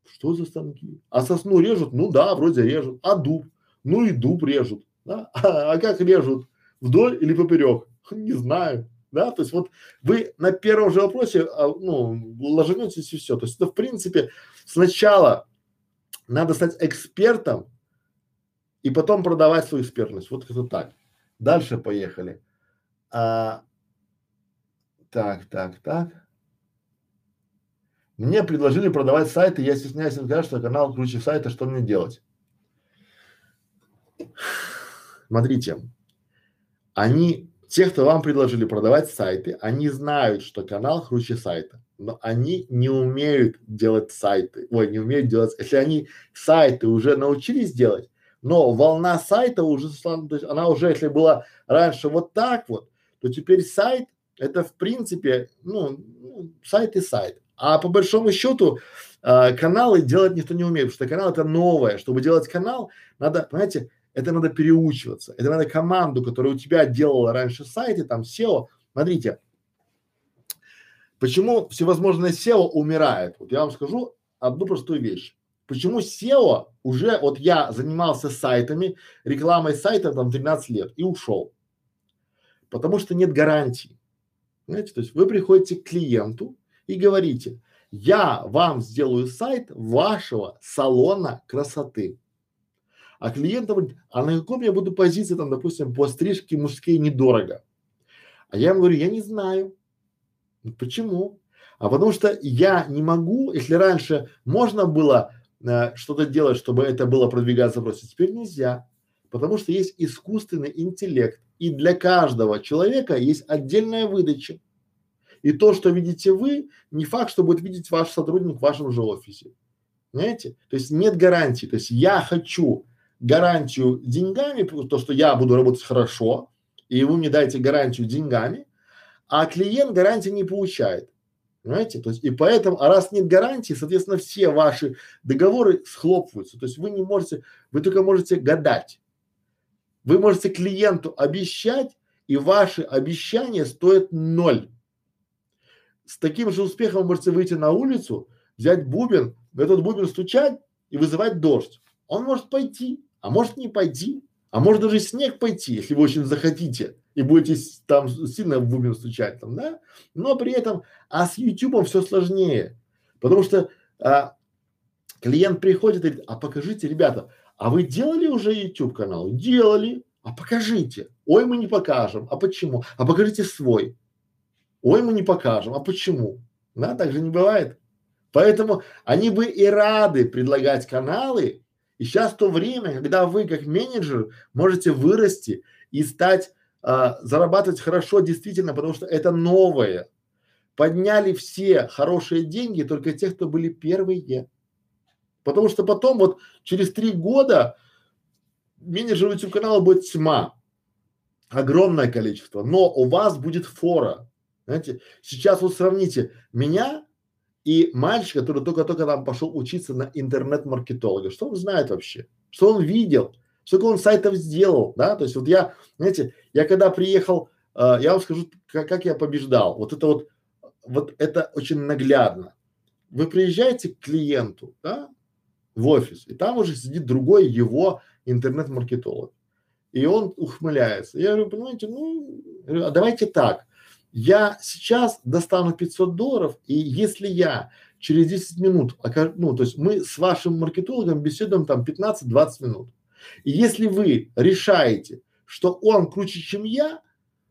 Что за станки? А сосну режут? Ну да, вроде режут. А дуб? Ну и дуб режут. Да? А, а как режут? Вдоль или поперек? Не знаю. Да, то есть вот вы на первом же вопросе, а, ну, ложенетесь и все. То есть это в принципе сначала надо стать экспертом и потом продавать свою экспертность. Вот это так. Дальше поехали. А, так, так, так. Мне предложили продавать сайты, я стесняюсь сказать, что канал круче сайта, что мне делать? Смотрите, они, те, кто вам предложили продавать сайты, они знают, что канал круче сайта, но они не умеют делать сайты, ой, не умеют делать, если они сайты уже научились делать, но волна сайта уже, то есть она уже, если была раньше вот так вот, то теперь сайт это в принципе, ну, сайт и сайт. А по большому счету э, каналы делать никто не умеет, потому что канал это новое. Чтобы делать канал, надо, понимаете, это надо переучиваться, это надо команду, которая у тебя делала раньше сайты, там SEO. Смотрите, почему всевозможное SEO умирает? Вот я вам скажу одну простую вещь. Почему SEO уже, вот я занимался сайтами, рекламой сайта там 13 лет и ушел. Потому что нет гарантий. Знаете, то есть вы приходите к клиенту и говорите, я вам сделаю сайт вашего салона красоты. А клиент говорит, а на каком я буду позиции там, допустим, по стрижке мужские недорого? А я ему говорю, я не знаю. Почему? А потому что я не могу, если раньше можно было э, что-то делать, чтобы это было продвигаться просто, теперь нельзя. Потому что есть искусственный интеллект. И для каждого человека есть отдельная выдача. И то, что видите вы, не факт, что будет видеть ваш сотрудник в вашем же офисе. Понимаете? То есть нет гарантии. То есть я хочу гарантию деньгами, то, что я буду работать хорошо, и вы мне дайте гарантию деньгами, а клиент гарантии не получает. Понимаете? То есть и поэтому, а раз нет гарантии, соответственно, все ваши договоры схлопываются. То есть вы не можете, вы только можете гадать. Вы можете клиенту обещать, и ваши обещания стоят ноль. С таким же успехом вы можете выйти на улицу, взять бубен, в этот бубен стучать и вызывать дождь. Он может пойти, а может не пойти, а может даже снег пойти, если вы очень захотите и будете там сильно в бубен стучать там, да? Но при этом, а с YouTube все сложнее, потому что а, клиент приходит и говорит, а покажите, ребята, а вы делали уже YouTube канал? Делали. А покажите. Ой, мы не покажем. А почему? А покажите свой. Ой, мы не покажем. А почему? Да, так же не бывает. Поэтому они бы и рады предлагать каналы. И сейчас то время, когда вы как менеджер можете вырасти и стать, а, зарабатывать хорошо действительно, потому что это новое. Подняли все хорошие деньги только те, кто были первые. Потому что потом вот через три года менеджеру YouTube канала будет тьма. Огромное количество. Но у вас будет фора. Знаете, сейчас вот сравните меня и мальчик, который только-только там пошел учиться на интернет-маркетолога. Что он знает вообще? Что он видел? Сколько он сайтов сделал, да? То есть вот я, знаете, я когда приехал, э, я вам скажу, как, как я побеждал. Вот это вот, вот это очень наглядно. Вы приезжаете к клиенту, да, в офис, и там уже сидит другой его интернет-маркетолог. И он ухмыляется. Я говорю, понимаете, ну, а давайте так. Я сейчас достану 500 долларов, и если я через 10 минут, ну, то есть мы с вашим маркетологом беседуем там 15-20 минут. И если вы решаете, что он круче, чем я,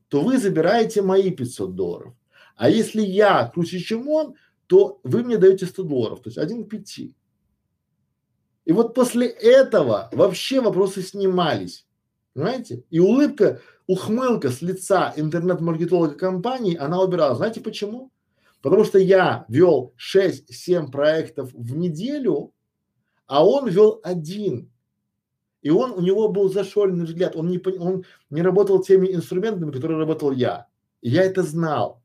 то вы забираете мои 500 долларов. А если я круче, чем он, то вы мне даете 100 долларов, то есть один к пяти. И вот после этого вообще вопросы снимались. Понимаете? И улыбка, ухмылка с лица интернет-маркетолога компании, она убирала. Знаете почему? Потому что я вел 6-7 проектов в неделю, а он вел один. И он, у него был зашоренный взгляд, он не, он не работал теми инструментами, которые работал я. И я это знал.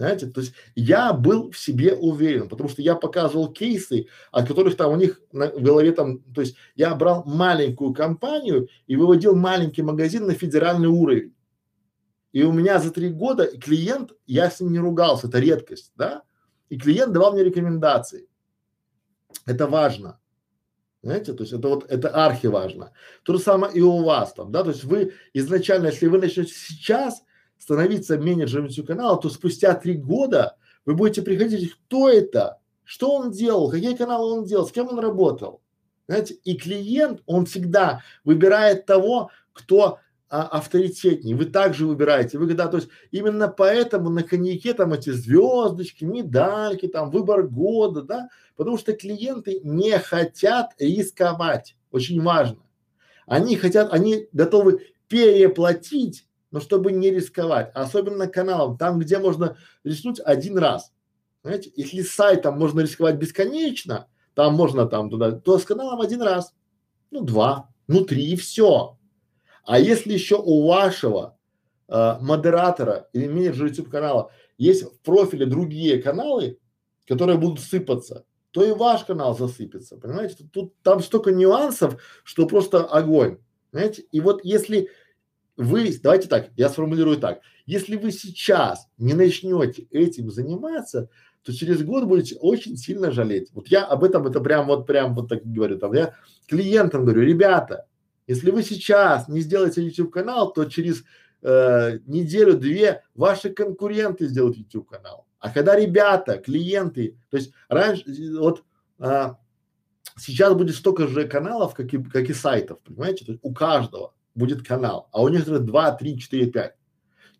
Знаете, то есть я был в себе уверен, потому что я показывал кейсы, от которых там у них на, голове там, то есть я брал маленькую компанию и выводил маленький магазин на федеральный уровень. И у меня за три года клиент, я с ним не ругался, это редкость, да, и клиент давал мне рекомендации. Это важно. Знаете, то есть это вот, это архи важно. То же самое и у вас там, да, то есть вы изначально, если вы начнете сейчас, становиться менеджером YouTube канала, то спустя три года вы будете приходить, кто это, что он делал, какие каналы он делал, с кем он работал. Знаете, и клиент, он всегда выбирает того, кто а, авторитетнее. Вы также выбираете. Вы когда, то есть именно поэтому на коньяке там эти звездочки, медальки, там выбор года, да, потому что клиенты не хотят рисковать. Очень важно. Они хотят, они готовы переплатить но чтобы не рисковать, особенно каналом, там, где можно рискнуть один раз. Знаете, если с сайтом можно рисковать бесконечно, там можно там туда, то с каналом один раз, ну два, ну три и все. А если еще у вашего э, модератора или менеджера YouTube канала есть в профиле другие каналы, которые будут сыпаться, то и ваш канал засыпется, понимаете? Тут, там столько нюансов, что просто огонь, знаете? И вот если вы, давайте так, я сформулирую так, если вы сейчас не начнете этим заниматься, то через год будете очень сильно жалеть. Вот я об этом, это прям вот, прям вот так говорю, там я клиентам говорю, ребята, если вы сейчас не сделаете YouTube канал, то через э, неделю-две ваши конкуренты сделают YouTube канал. А когда ребята, клиенты, то есть раньше, вот а, сейчас будет столько же каналов, как и, как и сайтов, понимаете, то есть у каждого будет канал, а у некоторых два, три, четыре, пять.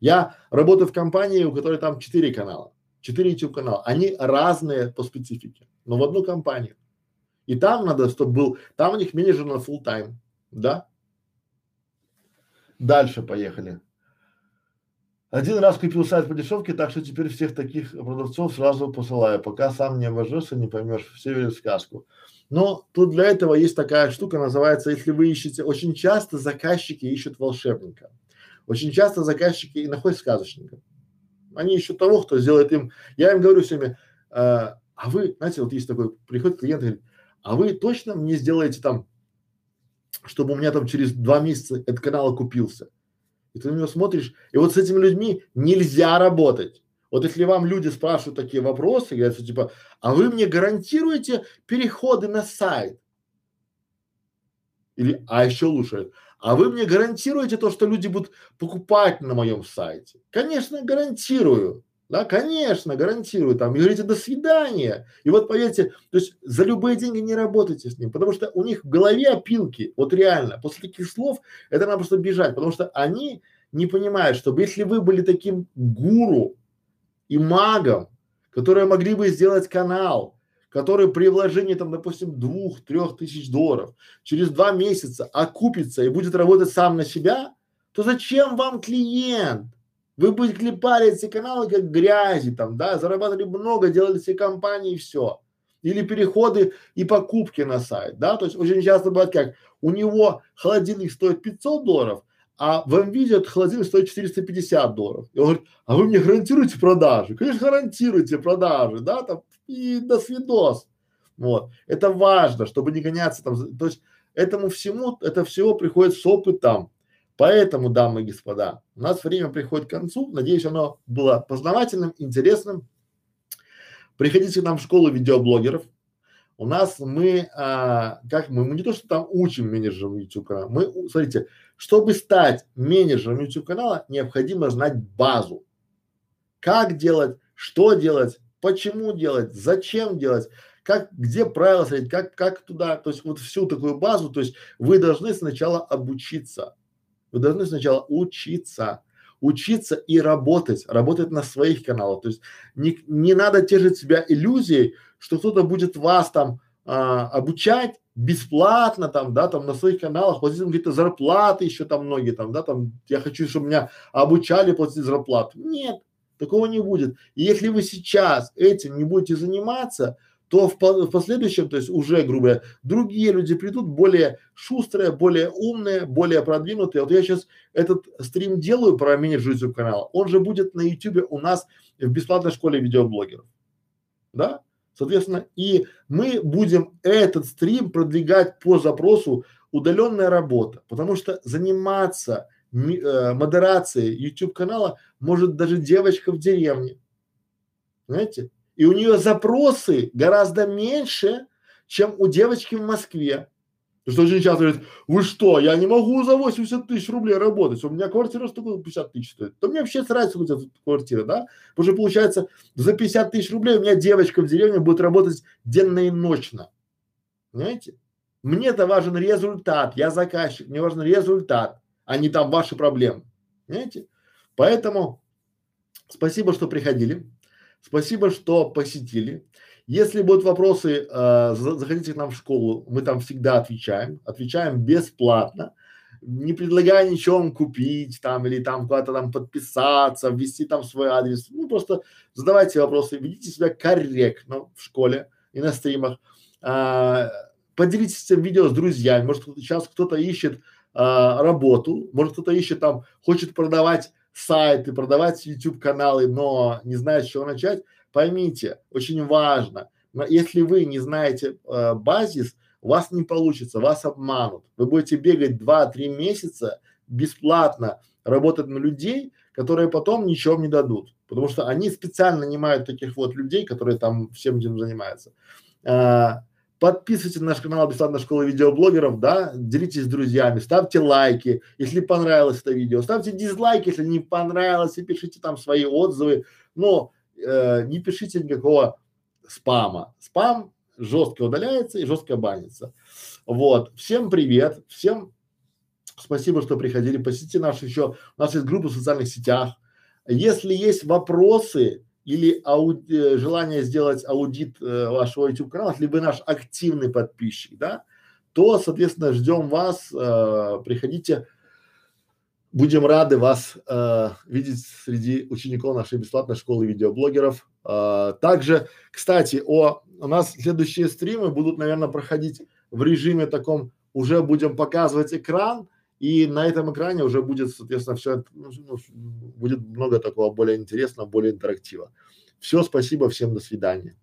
Я работаю в компании, у которой там четыре канала, четыре YouTube канала. Они разные по специфике, но в одну компанию. И там надо, чтобы был, там у них менеджер на full time, да? Дальше поехали. Один раз купил сайт по дешевке, так что теперь всех таких продавцов сразу посылаю. Пока сам не обожжешься, не поймешь, все верят в сказку. Но тут для этого есть такая штука, называется, если вы ищете, очень часто заказчики ищут волшебника. Очень часто заказчики и находят сказочника. Они ищут того, кто сделает им, я им говорю всеми, э, а вы, знаете, вот есть такой, приходит клиент и говорит, а вы точно мне сделаете там, чтобы у меня там через два месяца этот канал окупился? И ты на него смотришь, и вот с этими людьми нельзя работать. Вот если вам люди спрашивают такие вопросы, говорят, что типа, а вы мне гарантируете переходы на сайт? Или, а еще лучше, а вы мне гарантируете то, что люди будут покупать на моем сайте? Конечно, гарантирую. Да, конечно, гарантирую. Там, говорите, до свидания. И вот поверьте, то есть за любые деньги не работайте с ним, потому что у них в голове опилки, вот реально, после таких слов это надо просто бежать, потому что они не понимают, что если вы были таким гуру и магом, которые могли бы сделать канал, который при вложении там, допустим, двух-трех тысяч долларов через два месяца окупится и будет работать сам на себя, то зачем вам клиент? Вы будете клепали эти каналы как грязи там, да, зарабатывали много, делали все компании и все. Или переходы и покупки на сайт, да, то есть очень часто бывает как, у него холодильник стоит 500 долларов, а в МВиде этот холодильник стоит 450 долларов. И он говорит, а вы мне гарантируете продажи? Конечно, гарантируете продажи, да, там, и до свидос. Вот. Это важно, чтобы не гоняться там, то есть этому всему, это всего приходит с опытом. Поэтому, дамы и господа, у нас время приходит к концу. Надеюсь, оно было познавательным, интересным. Приходите к нам в школу видеоблогеров. У нас мы, а, как мы, мы не то, что там учим менеджерам YouTube канала, мы, смотрите, чтобы стать менеджером YouTube канала, необходимо знать базу. Как делать, что делать, почему делать, зачем делать, как, где правила смотреть, как, как туда, то есть вот всю такую базу, то есть вы должны сначала обучиться. Вы должны сначала учиться, учиться и работать, работать на своих каналах. То есть не, не надо тешить себя иллюзией, что кто-то будет вас там а, обучать бесплатно там, да, там на своих каналах, платить какие-то зарплаты еще там многие там, да, там, я хочу, чтобы меня обучали платить зарплату. Нет, такого не будет. И если вы сейчас этим не будете заниматься, то в, в последующем, то есть уже, грубо говоря, другие люди придут более шустрые, более умные, более продвинутые. Вот я сейчас этот стрим делаю про менеджер YouTube канала, он же будет на YouTube у нас в бесплатной школе видеоблогеров, да? Соответственно, и мы будем этот стрим продвигать по запросу удаленная работа, потому что заниматься э, модерацией YouTube канала может даже девочка в деревне, знаете? И у нее запросы гораздо меньше, чем у девочки в Москве. Потому что очень часто говорят, вы что, я не могу за 80 тысяч рублей работать, у меня квартира столько 50 тысяч стоит. То мне вообще срать, у тебя квартира, да? Потому что получается, за 50 тысяч рублей у меня девочка в деревне будет работать денно и ночно. Понимаете? Мне-то важен результат, я заказчик, мне важен результат, а не там ваши проблемы. Понимаете? Поэтому спасибо, что приходили. Спасибо, что посетили. Если будут вопросы, э, заходите к нам в школу, мы там всегда отвечаем, отвечаем бесплатно, не предлагая ничего вам купить там или там куда-то там подписаться, ввести там свой адрес. Ну просто задавайте вопросы, ведите себя корректно в школе и на стримах. А, поделитесь этим видео с друзьями. Может сейчас кто-то ищет а, работу, может кто-то ищет там, хочет продавать сайты, продавать YouTube каналы, но не знает, с чего начать, поймите, очень важно, но если вы не знаете э, базис, у вас не получится, вас обманут. Вы будете бегать 2-3 месяца бесплатно, работать на людей, которые потом ничего не дадут, потому что они специально нанимают таких вот людей, которые там всем этим занимаются. А, Подписывайтесь на наш канал Бесплатная школа видеоблогеров, да, делитесь с друзьями, ставьте лайки, если понравилось это видео, ставьте дизлайки, если не понравилось, и пишите там свои отзывы, но э, не пишите никакого спама. Спам жестко удаляется и жестко банится. Вот. Всем привет, всем спасибо, что приходили, посетите наши еще, у нас есть группы в социальных сетях. Если есть вопросы, или ауд, э, желание сделать аудит э, вашего YouTube канала, вы наш активный подписчик, да, то, соответственно, ждем вас, э, приходите, будем рады вас э, видеть среди учеников нашей бесплатной школы видеоблогеров. Э, также, кстати, о, у нас следующие стримы будут, наверное, проходить в режиме таком, уже будем показывать экран, и на этом экране уже будет, соответственно, все, ну, ну будет много такого более интересного, более интерактива. Все, спасибо, всем до свидания.